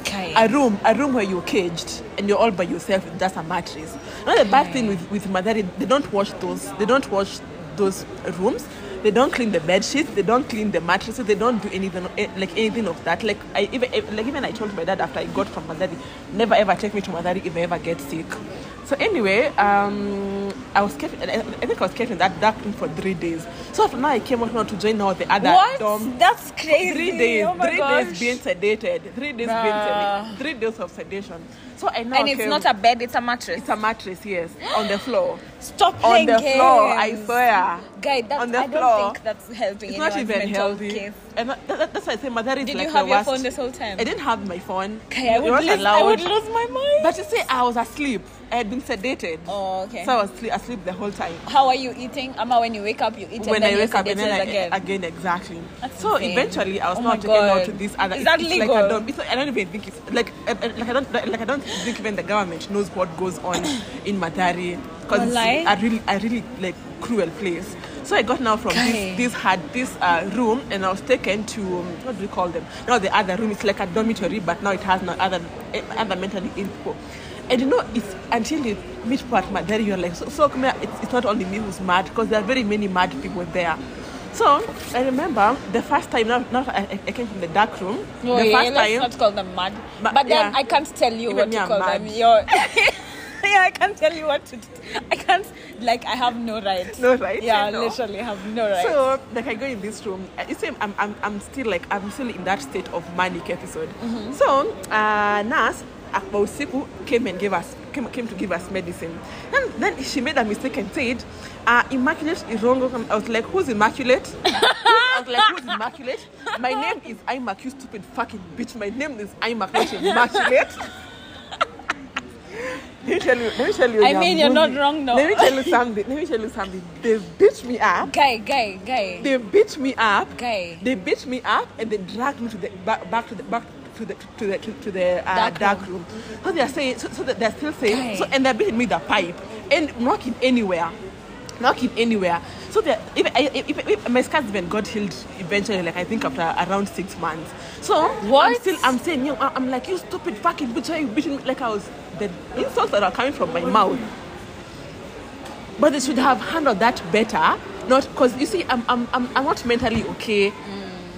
Okay. a room. A room where you're caged and you're all by yourself with just a mattress. Now the bad thing with with Mathari, they don't wash those. They don't wash those rooms They don't clean the bed sheets. They don't clean the mattresses. They don't do anything eh, like anything of that. Like I even eh, like even I told my dad after I got from Mathari, never ever take me to Mathari if I ever get sick. So anyway, um, I was kept. I think I was kept in that dark room for three days. So after now I came out now to join now the other What? dorm. That's crazy. Three days, Oh three gosh. days being sedated, three days being sedated, three days of sedation. So I now And it's came- not a bed, it's a mattress. it's a mattress, yes, on the floor. Stop playing On the games. floor, I swear. Guy, that's, On the I don't think that's helping It's not even healthy. case. And that, that- that's why I say Mathari is Did like you have your worst. phone this whole time? I didn't have my phone. Okay, I would, lose, I would lose my mind. But you see, I was asleep. I had been sedated. oh, okay. So I was asleep, asleep the whole time. How are you eating? Ama, when you wake up, you eat when I wake up and then I, again. again. exactly. That's so insane. eventually I was Oh not my taken out to this other. Is that it's legal? Like I don't. It's, I don't even think it's like uh, like I don't like I don't think even the government knows what goes on in Mathari because it's a really a really like cruel place. So I got now from this this had this uh, room and I was taken to um, what do we call them? Now the other room is like a dormitory, but now it has no other eh, other mentally ill people. And you know, it's until you meet people at Mathari, you're like, so, so come here, it's, it's not only me who's mad, because there are very many mad people there. So I remember the first time, now, now I, I came from the dark room. Oh, the yeah, first let's time, not call them mad. Ma- but then yeah. I can't tell you what to call mad. them. *laughs* *laughs* Yeah, I can't tell you what to. Do. I can't. Like I have no right. No right, Yeah, literally have no right. So like I go in this room. uh, You see, I'm, I'm, I'm still like I'm still in that state of manic episode. Mm-hmm. So uh, nurse Akpa Usiku came and gave us came, came to give us medicine. And then she made a mistake and said, uh, "Immaculate Irungu." I was like, "Who's immaculate?" *laughs* I was like, "Who's immaculate?" My name is Imac. You stupid fucking bitch. My name is Imac, not *laughs* immaculate. Let me tell you. Let me tell you. I mean, you're not wrong, no. Let me tell you something. Let me tell you something. They beat me up. guy, guy, guy, They beat me up. guy. They beat me up and they dragged me to the back, back to the back to the to the to, to the uh, Dark dark, room. So they are saying so, so that they're still saying so and they're beating me the pipe and knocking anywhere. Knocking anywhere. So they if, if, if, if my scars even got healed eventually, like I think after around six months. So what? I'm still I'm saying you know, I'm like you stupid fucking bitch, why you beating me like I was the insults that are coming from my mouth. But they should have handled that better. Not because you see, I'm, I'm, I'm, I'm not mentally okay.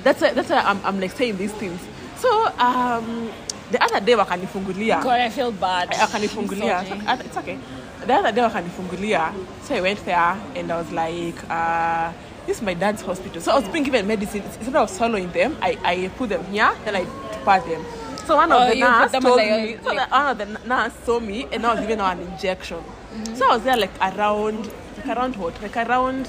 That's why, that's why I'm, I'm like saying these things. So um, the other day wakanifungulia. God, I feel bad. Wakanifungulia. I'm sorry. It's okay- It's okay. The other day wakanifungulia. So I went there and I was like, uh, this is my dad's hospital. So I was being given medicine. Instead of swallowing them, I, I put them here, then I pass them. So one of Oh, the nurse told me, so one of the nurse saw me and I was giving her an injection. So I was there like around, like around what? Like around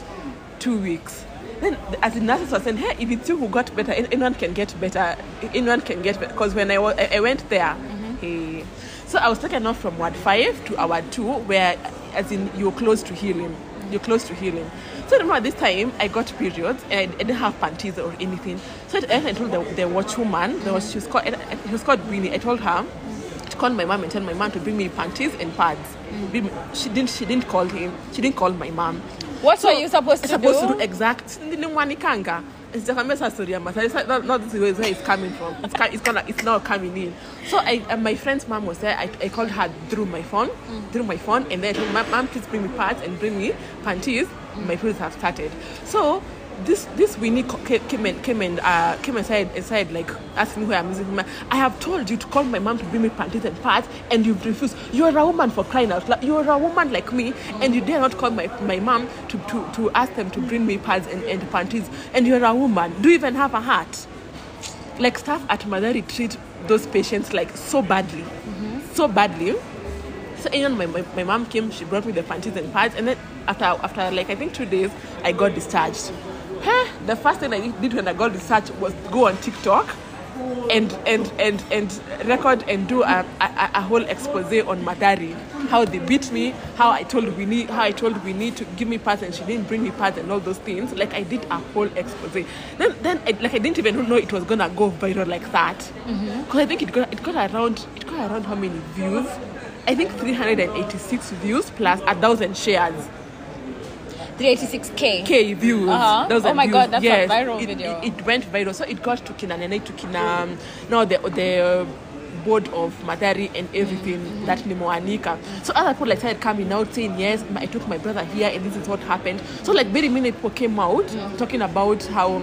two weeks. Then as the nurses were saying, hey, if it's you who got better, anyone can get better. Anyone can get better. Because when I, wa- I went there, hey, so I was taken off from ward five to our ward two, where as in you're close to healing. You're close to healing. So I remember this time I got periods and I, didn't have panties or anything. So I, I told the, the watchwoman, there was she was called, she was called Winnie. I told her to call my mom and tell my mom to bring me panties and pads. She didn't. She didn't call him. She didn't call my mom. What were you supposed to supposed do? to do exact. It's the famous. I'm saying. It's not, not this is where it's coming from. It's, ca- it's gonna. It's now coming in. So I, and my friend's mom was there. I, I called her through my phone, through my phone, and then I told my mom, please bring me pads and bring me panties. My periods have started. So this this Winnie came and came and uh, came aside aside like asking me where I'm using my. I have told you to call my mom to bring me panties and pads, and you've refused. You're a woman for crying out loud. You're a woman like me, and you dare not call my, my mom to, to, to ask them to bring me pads and, and panties, and you're a woman. Do you even have a heart? Like staff at Mathari treat those patients like so badly, so badly. So know, my, my, my mom came, she brought me the panties and pads, and then after after like I think two days, I got discharged. Huh? The first thing I did when I got discharged was go on TikTok and and and and record and do a, a, a whole expose on Mathari, how they beat me, how I told Winnie, how I told Winnie to give me pads and she didn't bring me pads and all those things. Like I did a whole expose. Then then I, like I didn't even know it was gonna go viral like that. Mm-hmm. Because I think it got it got around it got around how many views? I think 386 views plus a thousand shares. 386k. K views. Uh-huh. Oh my views. God, that's a viral it, video. It, it went viral. So it got to Kina Nene to Kina. Um, now the the uh, board of Mathari and everything that Nimoanika. So other people like started coming out saying, yes, I took my brother here and this is what happened. So like very many people came out talking about how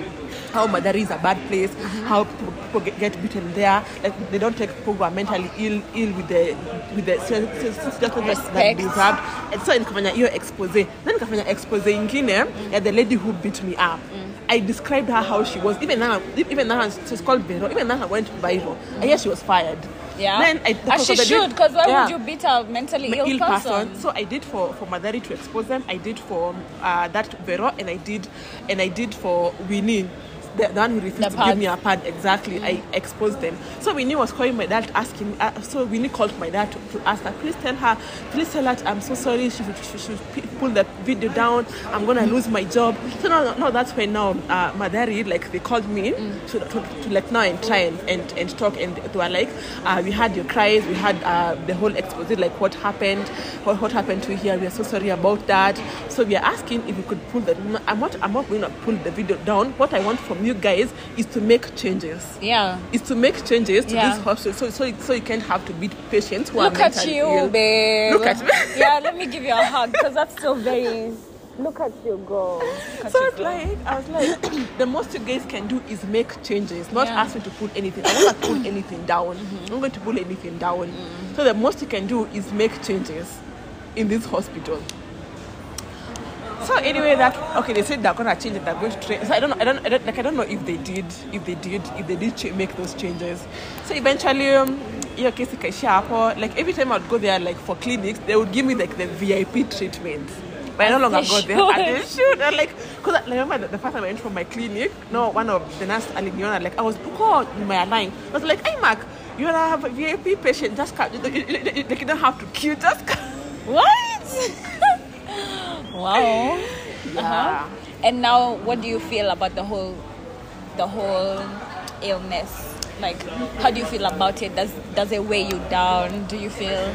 how Mathari is a bad place, mm-hmm. how people get, get beaten there, like they don't take people who are mentally ill ill with the with the se- se- se- that, deserved. And so nikafanya hiyo expose. Then nikafanya expose ingine ya the lady who beat me up. Mm. I described her how she was. Even now, even now she's called Vero. Even now, I went viral. Mm. And yes, she was fired. Yeah. Then I, ah, As she because should, because why yeah would you beat a mentally ill, ill person? person. So I did for for Mathari to expose them. I did for uh, that Vero, and I did and I did for Winnie. The, the one who refused The to give me a pad exactly i exposed them. So winnie was calling my dad asking uh, so winnie called my dad to, to ask her please tell her please tell her i'm so sorry she should, she should p- pull the video down i'm gonna lose my job. So no no, that's when now uh, mathari like they called me to, to, to like now and try and, and, and talk and they were like uh, we had your cries we had uh, the whole expose like what happened what, what happened to you here we are so sorry about that. So we are asking if you could pull the i'm not i'm not going to pull the video down. What i want from you guys is to make changes Yeah. is to make changes to Yeah. this hospital so so so you can't have to beat patients who Look are at you, ill. babe. Look at me. *laughs* yeah, let me give you a hug because that's still very. Look at you go. Look at So you it's like I was like, *clears throat* the most you guys can do is make changes, not Yeah. ask me to pull anything. Mm-hmm. I'm not going to pull anything down. I'm not going to pull anything down. So the most you can do is make changes in this hospital. So anyway, that okay, they said they're gonna change it. They're going to train. So I don't know. I don't, I don't like. I don't know if they did. If they did. If they did cha- make those changes. So eventually, um, kesi ikaishia hapo. Like every time I'd go there, like for clinics, they would give me like the VIP treatment. But I no longer go there. And they should. And like, cause I remember the, the first time I went from my clinic. No, one of the nurse aliniona like I was in my line. I was like, hey Mark, you're a VIP patient. Just come. You, you, you, you, you don't have to queue. Just come. What? *laughs* wow. Yeah. Uh-huh. And now, what do you feel about the whole, the whole illness? Like, how do you feel about it? Does does it weigh you down? Do you feel?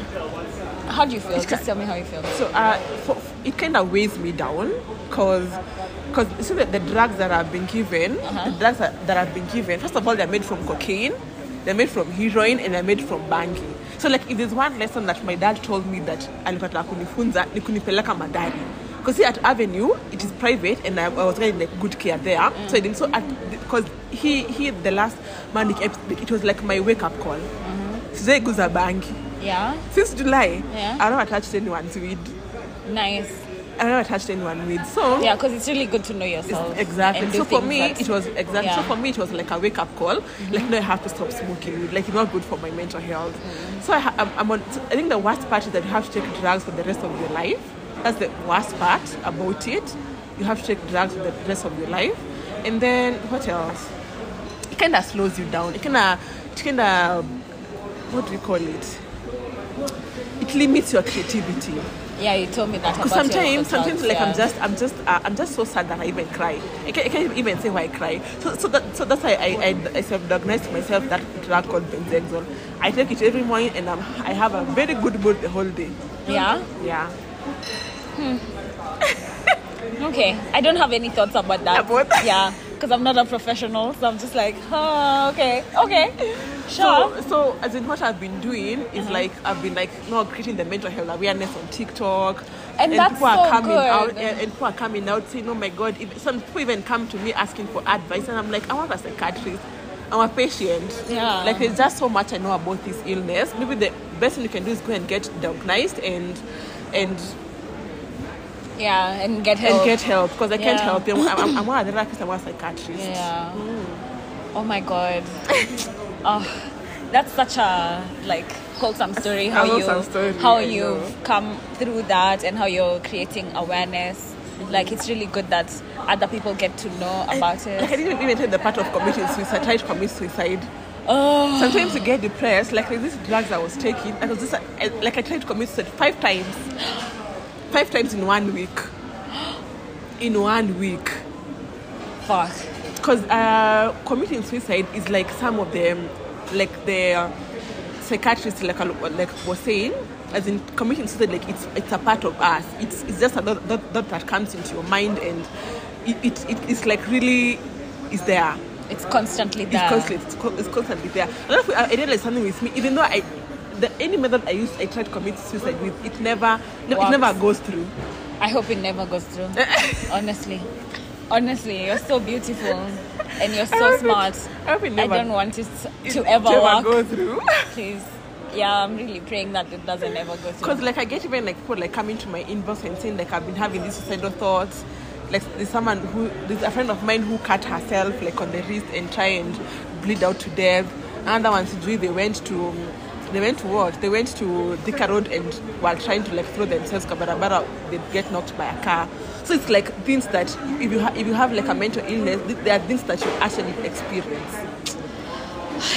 How do you feel? Just tell me how you feel. So uh, for, it kind of weighs me down because because see the, the drugs that I've been given, Uh-huh. the drugs that, that I've been given. First of all, they're made from cocaine, they're made from heroin, and they're made from bangi. So like, if there's one lesson that my dad told me that alipata kunifunza ni kunipeleka mathari. Because here at Avenue, it is private, and I, I was getting like good care there. Mm. So I didn't. So because he he the last manic episode, it was like my wake up call. Sijai guza bangi. Yeah. Since July, Yeah. I never touched anyone's weed. Nice. I never touched anyone weed. So Yeah, because it's really good to know yourself. exactly. and So for me, it was exactly. Yeah. So for me, it was like a wake up call. Mm-hmm. Like no, I have to stop smoking weed. Like it's not good for my mental health. Mm-hmm. So I, I'm on. so I think the worst part is that you have to take drugs for the rest of your life. That's the worst part about it. You have to take drugs for the rest of your life. And then what else? It kind of slows you down. It kind of, it kind of, what do we call it? It limits your creativity. Yeah, you told me that. Because sometimes, sometimes like yeah. I'm just, I'm just, uh, I'm just so sad that I even cry. I can't, I can't even say why I cry. So, so that, so that's why I, I, I self-diagnosed myself that drug called benzhexol. I take it every morning, and I'm, I have a very good mood the whole day. Yeah. Yeah. *laughs* Okay, I don't have any thoughts about that. About that? Yeah, because I'm not a professional, so I'm just like, oh, okay, okay, sure. So, so as in what I've been doing is Uh-huh. like I've been like you know creating the mental health awareness on TikTok. And that's people are so coming good. out and, and people are coming out saying, Oh my god, if, some people even come to me asking for advice and I'm like, I want a psychiatrist. I'm a patient. Yeah. Like there's just so much I know about this illness. Maybe the best thing you can do is go and get diagnosed and and yeah, and get help. and get help because I can't help you. I'm, I'm, I'm a therapist, I'm a psychiatrist. Yeah. Oh my god. *laughs* oh, that's such a like wholesome story. How you story, how I you've know. come through that and how you're creating awareness. Like it's really good that other people get to know about Like I didn't even take the part of committing suicide. I tried to commit suicide. Oh, Sometimes you get depressed. Like these drugs I was taking, I was just like I tried to commit suicide five times, five times in one week. *gasps* In one week, fuck. because uh, committing suicide is like some of them, like the uh, psychiatrists like like was saying, as in committing suicide, like it's it's a part of us. It's it's just a thought, thought, that comes into your mind, and it, it, it it's like really is there. It's constantly there. It's constantly, it's, co- it's constantly there. And if I, I realized something with me, even though I, the any method I used, I tried to commit suicide with, it never, no, it never goes through. I hope it never goes through. *laughs* Honestly. Honestly, you're so beautiful and you're I so it- smart. I hope it I never- don't want it it to ever work. go through. *laughs* Please. Yeah, I'm really praying that it doesn't ever go through. Because like I get even like people like coming to my inbox and saying like I've been having these suicidal thoughts. Like there's someone who there's a friend of mine who cut herself like on the wrist and try and bleed out to death. Another one Sijui, they went to um, they went to what? They went to Thika Road and while trying to like throw themselves kabarabara, they get knocked by a car. So it's like things that if you ha- if you have like a mental illness, th- there are things that you actually experience.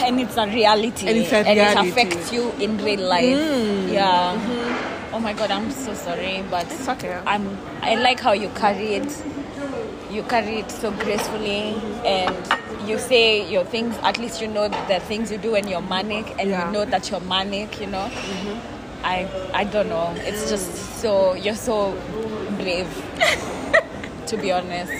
and it's a reality. And it's a reality. it affects you in real life. Mm. Yeah. Mm-hmm. Oh my god, I'm so sorry, but It's okay. I'm I like how you carry it. You carry it so gracefully and you say your things at least you know the things you do when you're manic and Yeah. you know that you're manic, you know. Mm-hmm. I I don't know. It's just so you're so brave *laughs* to be honest.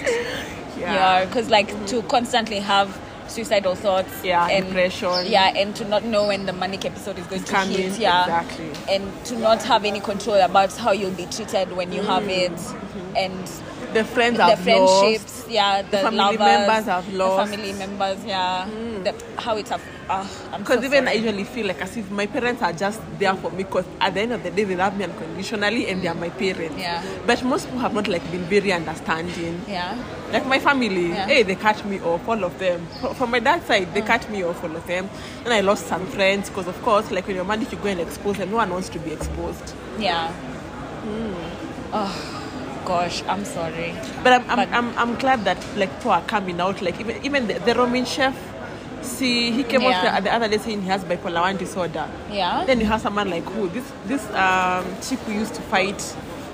Yeah, because like to constantly have suicidal thoughts. Yeah, and, depression. Yeah, and to not know when the manic episode is going to coming, hit. Yeah, exactly. And to not have any control about how you'll be treated when you have mm. it, mm-hmm. and The friends the friendships. lost. Yeah, the, family lovers, members I've lost. The family members. Yeah, the, how it's. Uh, Because so even I usually feel like as if my parents are just there for me because at the end of the day they love me unconditionally and they are my parents. Yeah. But most people have not like been very understanding. Yeah. Like my family, Yeah. hey, they cut me off, all of them. From my dad's side, they cut me off, all of them. And I lost some friends because, of course, like when you're married, you go and expose them. No one wants to be exposed. Yeah. Hmm. Oh, gosh, I'm sorry. But I'm, I'm, But- I'm, I'm glad that like people are coming out. Like even even the, the Roman chef, see, he came Yeah. out the, the other day saying he has bipolar one disorder. Yeah. Then you have someone like who this this um chick who used to fight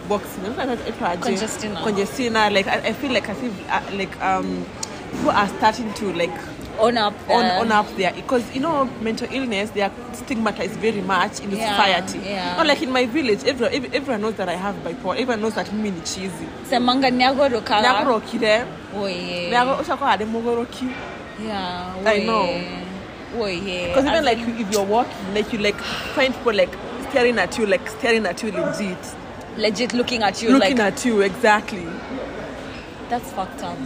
boxing. Conjestina. Conjestina. Like I, I feel like as if uh, like um people are starting to like Own up. own, uh, own up there because you know mental illness they are stigmatized very much in the Yeah, society. yeah. Not like in my village, everyone, everyone knows that I have bipolar. Everyone knows that mimi ni cheesy. semanga nyagorokala Nyagorokire. oye Nyago ushako ade mogoroki. yeah I know. oye Because even As like in- if you're walking, like you like find people like staring at you, like staring at you legit, legit looking at you looking like at you exactly, that's fucked up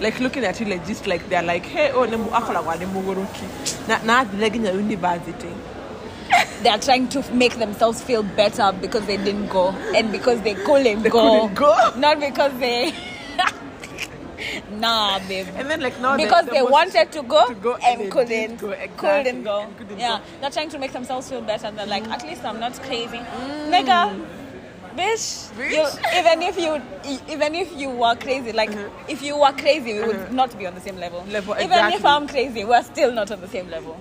like looking at you like just like they're like, hey, oh, nemu akola wa nemu mogoroki. Na na adilegi nya university. *laughs* they are trying to make themselves feel better because they didn't go and because they couldn't They go couldn't go. *laughs* not because they *laughs* nah babe And then like now because the, the they wanted to go, to go and, they couldn't go, exactly, couldn't go couldn't yeah go. they're trying to make themselves feel better they're like at least i'm not crazy Mm. nigga bitch, Bitch. You, even if you even if you were crazy like uh-huh. if you were crazy we would uh-huh. not be on the same level. Level, even exactly. if i'm crazy we're still not on the same level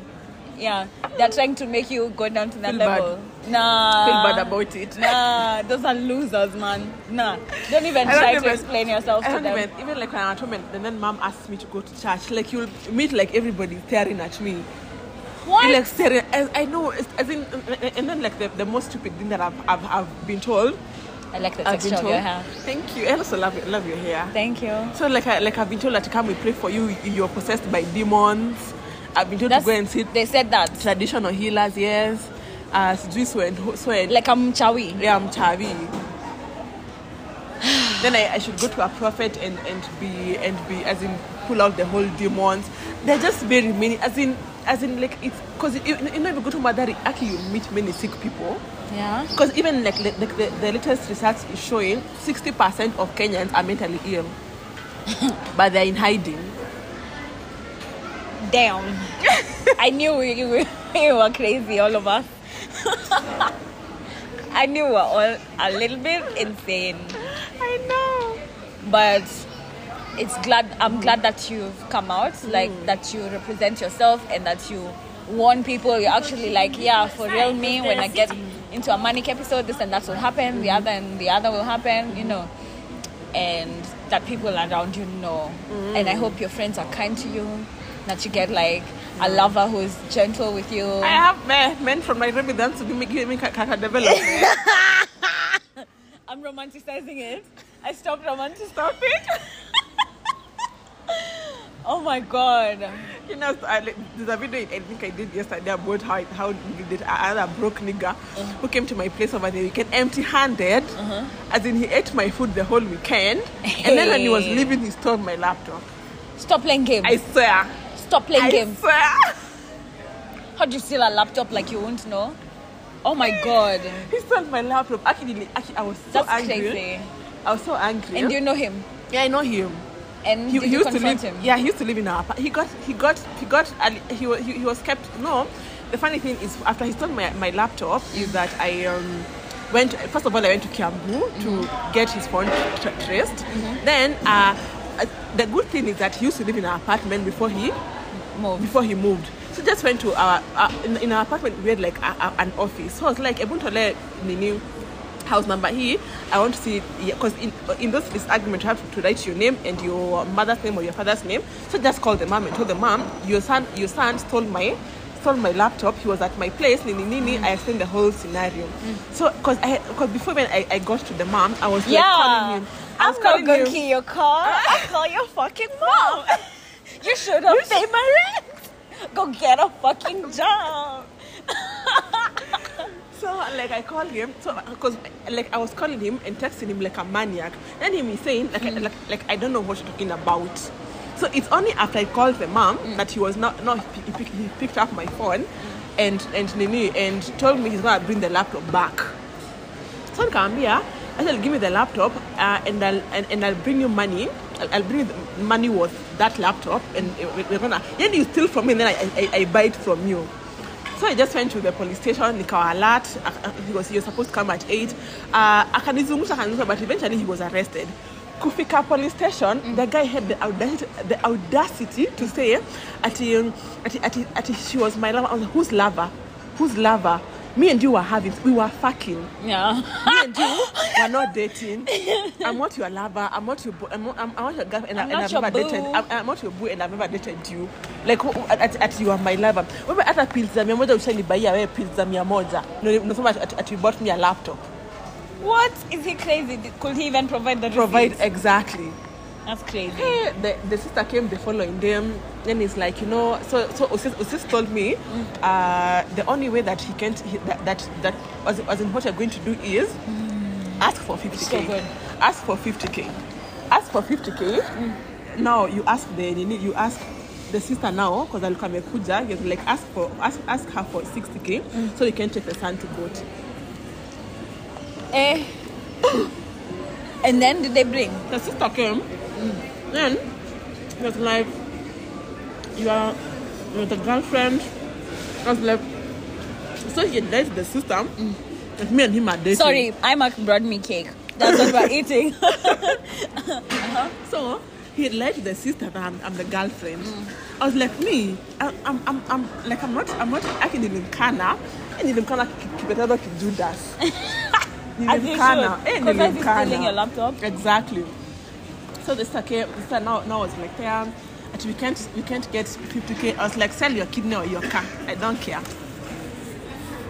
yeah they're trying to make you go down to that Feel bad. level nah feel bad about it. nah those are losers man nah don't even don't try to explain yourself I to them even even like when I'm at home and then mom asks me to go to church, like you'll meet like everybody staring at me. What Like staring, I, I know, it's, I think, and then like the, the most stupid thing that I've, I've, I've been told. i like the texture of your hair Thank you. I also love love your hair. thank you So like I, like I've been told that to come we pray for you. You're possessed by demons. I've been told That's, to go and see they said that traditional healers. Yes, uh, sijui so and so and like I'm chawi. yeah, I'm Chavi. *sighs* then I, I should go to a prophet and, and be and be as in pull out the whole demons. They're just very many as in as in like it's because you, you know if you go to Mathari, actually you meet many sick people. Yeah. Because even like, like, like the, the latest research is showing 60% of Kenyans are mentally ill, *laughs* but they're in hiding. Damn. *laughs* I knew we, we, we were crazy, all of us. *laughs* I knew we were all a little bit insane, I know. but it's glad. I'm glad that you've come out, like mm. that you represent yourself and that you warn people. You're actually like, yeah, for real, me. When I get into a manic episode, this and that will happen. The mm. other and the other will happen. You know. and that people around you know. And I mm. hope your friends are kind to you, that you get like a lover who's gentle with you. I have men, men from Nairobi that to be making me character development. *laughs* I'm romanticizing it. I stopped romanticizing Stop *laughs* it. *laughs* Oh my god. You know, so I, like, there's a video I think I did yesterday about how how we did another broke nigga who uh-huh. came to my place over the weekend empty-handed, uh-huh. as in he ate my food the whole weekend, and then when he was leaving, he stole my laptop. Stop playing games. I swear, Stop playing I games. swear. How do you steal a laptop like you won't know? Oh my god. He stole my laptop. Actually, actually, I was so That's angry. crazy. I was so angry. And you know him? yeah, I know him. And He, he used to live. him? Yeah, he used to live in our. He got. He got. He got. He was. He, he was kept. No, the funny thing is, after he stole my, my laptop, is that I um went. First of all, I went to Kiambu to get his phone tra- traced. Mm-hmm. Then, uh, uh, the good thing is that he used to live in our apartment before he moved. before he moved. So just went to our uh, in, in our apartment. We had like a, a, an office. So I was like, Ebuntole Nini house number here. I want to see because in in those this argument you have to write your name and your mother's name or your father's name. So just call the mom and tell the mom your son your son stole my stole my laptop. He was at my place. Nini Nini. I explained the whole scenario. So because I because before when I, I got to the mom, I was like calling Yeah. him. I was I'm not gonna him. key your car. *laughs* I'll call your fucking mom. *laughs* you should have paid my rent. Go get a fucking *laughs* job. So like I called him, so because like I was calling him and texting him like a maniac. Then him is saying like, I, like like I don't know what you're talking about. So it's only after I called the mom that he was not no he, he, he picked up my phone and and Nini and told me he's gonna bring the laptop back. So Kambia, I said give me the laptop uh, and I'll and, and I'll bring you money. I'll, I'll bring you the money worth that laptop and we- we're gonna then you steal from me and then I, I, I buy it from you. So I just went to the police station, nikawa alert, because you're supposed to come at 8. Uh, akanizungusha akanizungusha, but eventually he was arrested. Kufika police station, the guy had the audacity, the audacity to say, ati, ati, ati, ati, she was my lover. I was like, whose lover? Whose lover? Me and you were having, we were fucking. Yeah. Me and you *laughs* were not dating. I'm not your lover. I'm not your bo- I'm, not- I'm, I'm not your girlfriend. I'm and not I've your never dated. I'm, I'm not your boo, and I've never dated you. Like at, at you are my lover. Wewe hata pills za mia moja ushanibaia wewe pills za mia moja. No, unasema at, at you bought me a laptop. What? Is he crazy? Could he even provide the Provide receipts? exactly. That's crazy. Hey, the, the sister came the following day then it's like you know so so Osis, Osis told me uh, the only way that he can't he, that that that as, as in what you're going to do is ask for 50k So good. ask for 50k ask for 50k now you ask the you ask the sister now because alikuwa amekuja you like ask for ask, ask her for 60k so you can take the son to court Eh. *coughs* and then did they bring? the sister came then he was like you are you're the girlfriend I was like so he to the sister that me and him are dating Sorry, Imac brought me cake. That's what we're eating. so he had the sister that I'm, I'm the girlfriend I was like me I, I'm, I'm, I'm like I'm not I'm not acting in Nkana and in Nkana kibetaba kijudas As you Nilimkana. should. Eh, Because as he's nilimkana. stealing your laptop. Exactly. So the sister came, the sister now, now was like, yeah, that we can't, we can't get 50k. I was like, sell your kidney or your car. I don't care.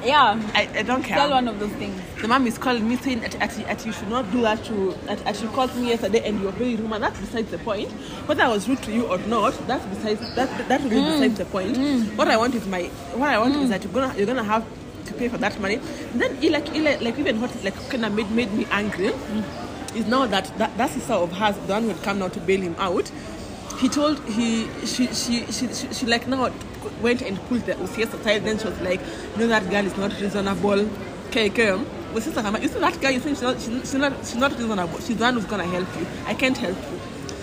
Yeah. I, I don't care. Tell one of those things. The mom is calling me saying that, that, that you should not do that to, that, that she called me yesterday and you're very rude. And that's besides the point. Whether I was rude to you or not, that's besides, that, that really mm. besides the point. Mm. What I want is my, what I want is mm. that you're gonna, you're gonna have to pay for that money. And then, he like, he like, like even what like kind of made, made me angry is now that, that that sister of hers, the one who had come now to bail him out, he told he she she she, she, she like now went and pulled the OCS aside. Then she was like, you know that girl is not reasonable. Okay, okay. But sister, you see that girl? You think she's not, she's, not she's not reasonable. She's the one who's gonna help you. I can't help you.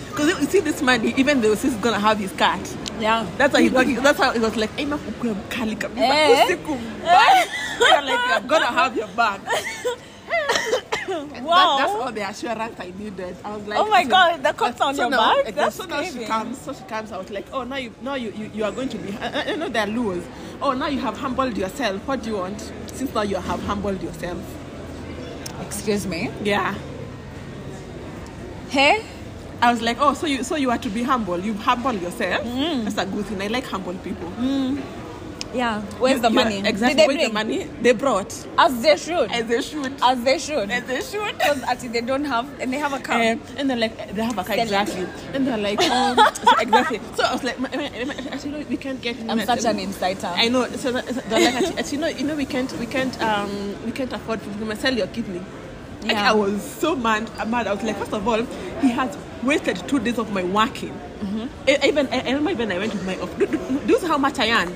Because you see this man, even the OCS is gonna have his cat. Yeah. That's how he that's how it was like, Emma ukwe mkali. Eh. *laughs* Like, I'm gonna have your back. *laughs* Wow. That, that's all the assurance I needed. I was like, Oh my so- God, the cops on so your now, back? That's so now she comes. So she comes. I was like, oh, now you, now you, you, you are going to be. Uh, uh, I, I know they're lures. Oh, now you have humbled yourself. What do you want? Since now you have humbled yourself. Excuse me. Yeah. Hey? I was like, oh, so you, so you are to be humble. You humble yourself. Mm. That's a good thing. I like humble people. Mm. Yeah. Where's the money? Exactly. Did they Where's the money? They brought. As they should. As they should. As they should. As they should. Because actually they don't have, and they have a car. Um, and they're like, they have a car, Sell it. exactly. And they're like, um, so exactly. So I was like, "Ma- ma- ma- actually, no, we can't get. I'm such an insider. I know. So that, they're like, actually, actually, no, you know, we can't, we can't, um, we can't afford to sell your kidney. Like, Yeah. I was so mad, mad. I was like, first of all, he has wasted two days of my working. Mm-hmm. I, even I, I remember even I went with my off. Do, do, do how much I earn?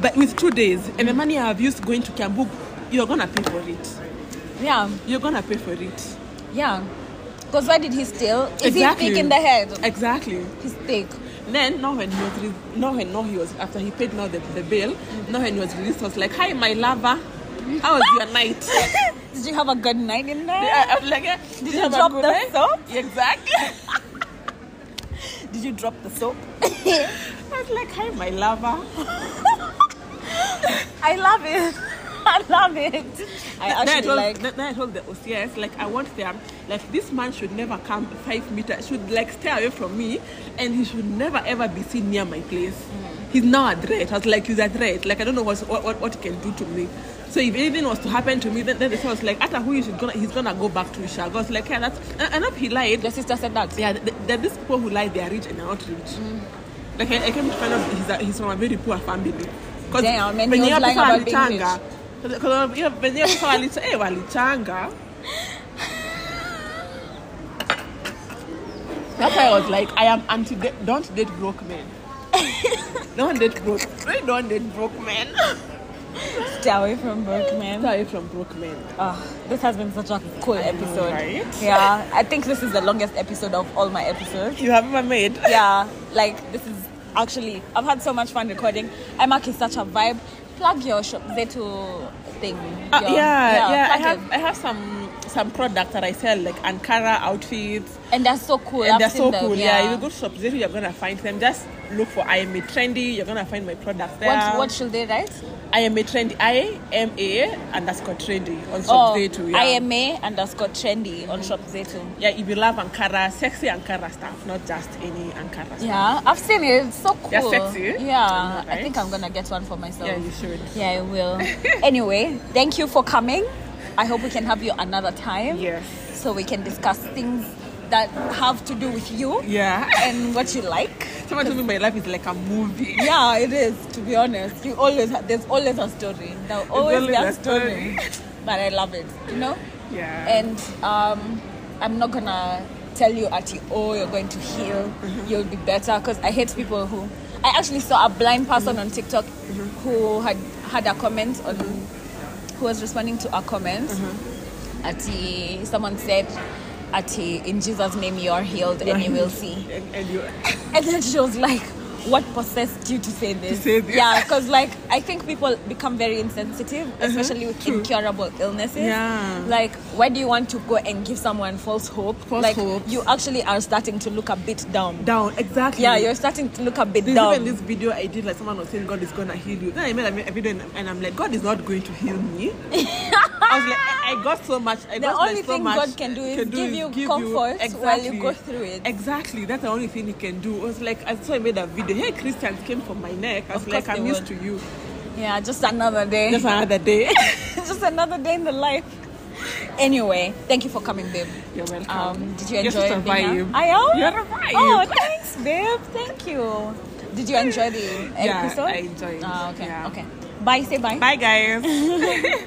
But with two days and the money I've used going to Kiambu, you're gonna pay for it. Yeah. You're gonna pay for it. Yeah. Because why did he steal? Is Exactly. he thick in the head? Exactly. He's thick. Then now when he was re- now when now he was after he paid now the, the bill, now when he was released, I was like, Hi my lover. How was your night? *laughs* Did you have a good night in there? I, I was like, "Eh, Did you have a drop the night?" soap? Exactly. *laughs* *laughs* Did you drop the soap? I was like, Hi my lover. *laughs* I love it. I love it. I actually told, like. then I told the OCS, like, I want them, like, this man should never come five meters, should, like, stay away from me, and he should never ever be seen near my place. Mm. He's now a threat. I was like, he's a threat. Like, I don't know what, what, what he can do to me. So if anything was to happen to me, then, then the was like, after who who is gonna, he's gonna go back to Isha. I was like, yeah, that's, if he lied, Your sister said that. yeah, th- th- these people who lie, they are rich and they're not rich. Mm. Like, I, I came to find out he's, a, he's from a very poor family. Because and he was lying about being rich. Because venye pesa walicha- eh, walichanga. That's why I was like, I am anti. Don't date broke men. *laughs* don't date broke. Really don't date broke men. Stay away from broke men. Stay away from broke men. Ah, this has been such a cool episode. right? Yeah, I think this is the longest episode of all my episodes. You have ever made? Yeah, like this is actually I've had so much fun recording. Imac is such a vibe. Plug your shop Zetu thing. Uh, Your- yeah, yeah. I have it. I have some some products that I sell like Ankara outfits. and they're so cool. and I've they're so them, cool. Yeah. if you go to Shop Zetu, you're gonna find them. Just look for I am a trendy. You're gonna find my products there. What what should they write? I am a trendy. I am a underscore trendy on Shop Oh, Zero. Yeah. IMA underscore trendy on Shop Zetu. Yeah, if you love Ankara, sexy Ankara stuff, not just any Ankara stuff. Yeah, I've seen it. It's so cool. They're sexy. Yeah, I I think? I'm gonna get one for myself. Yeah, you should. Yeah, I will. *laughs* anyway, thank you for coming. I hope we can have you another time. Yes. So we can discuss things that have to do with you Yeah. and what you like. Someone told me my life is like a movie. Yeah, it is. To be honest, you always there's always a story. There'll always be always a story. story. but I love it. You know. Yeah. And um, I'm not gonna tell you at oh you're going to heal, Mm-hmm. you'll be better because I hate people who. I actually saw a blind person Mm-hmm. on TikTok who had had a comment on who was responding to a comment. Mm-hmm. Ati someone said, Ati in Jesus' name you are healed and you will see. And, and you, And then she was like, What possessed you to say this? say this? Yeah, because like I think people become very insensitive, uh-huh. especially with incurable illnesses. Yeah. Like, why do you want to go and give someone false hope? False like hope. you actually are starting to look a bit dumb. down exactly. Yeah, you're starting to look a bit There's dumb. even this video I did, like someone was saying God is gonna heal you. Then I made a, video and, and I'm like, God is not going to heal me. *laughs* I was like, I, I got so much. I The got like, only so thing much God can do is give you comfort while you go through it. Exactly, that's the only thing He can do. I was like, I saw I made a video. Hey, Christians came from my neck. I was Of like, I'm used to you. Yeah, just another day. Just another day. *laughs* *laughs* just another day in the life. Anyway, thank you for coming, babe. You're welcome. Um, did you You're enjoy such being here? I am. You're a vibe. Oh, thanks, babe. Thank you. Did you enjoy the episode? Yeah. I enjoyed. Ah, okay. Yeah. Okay. Bye. Say bye. Bye, guys. *laughs*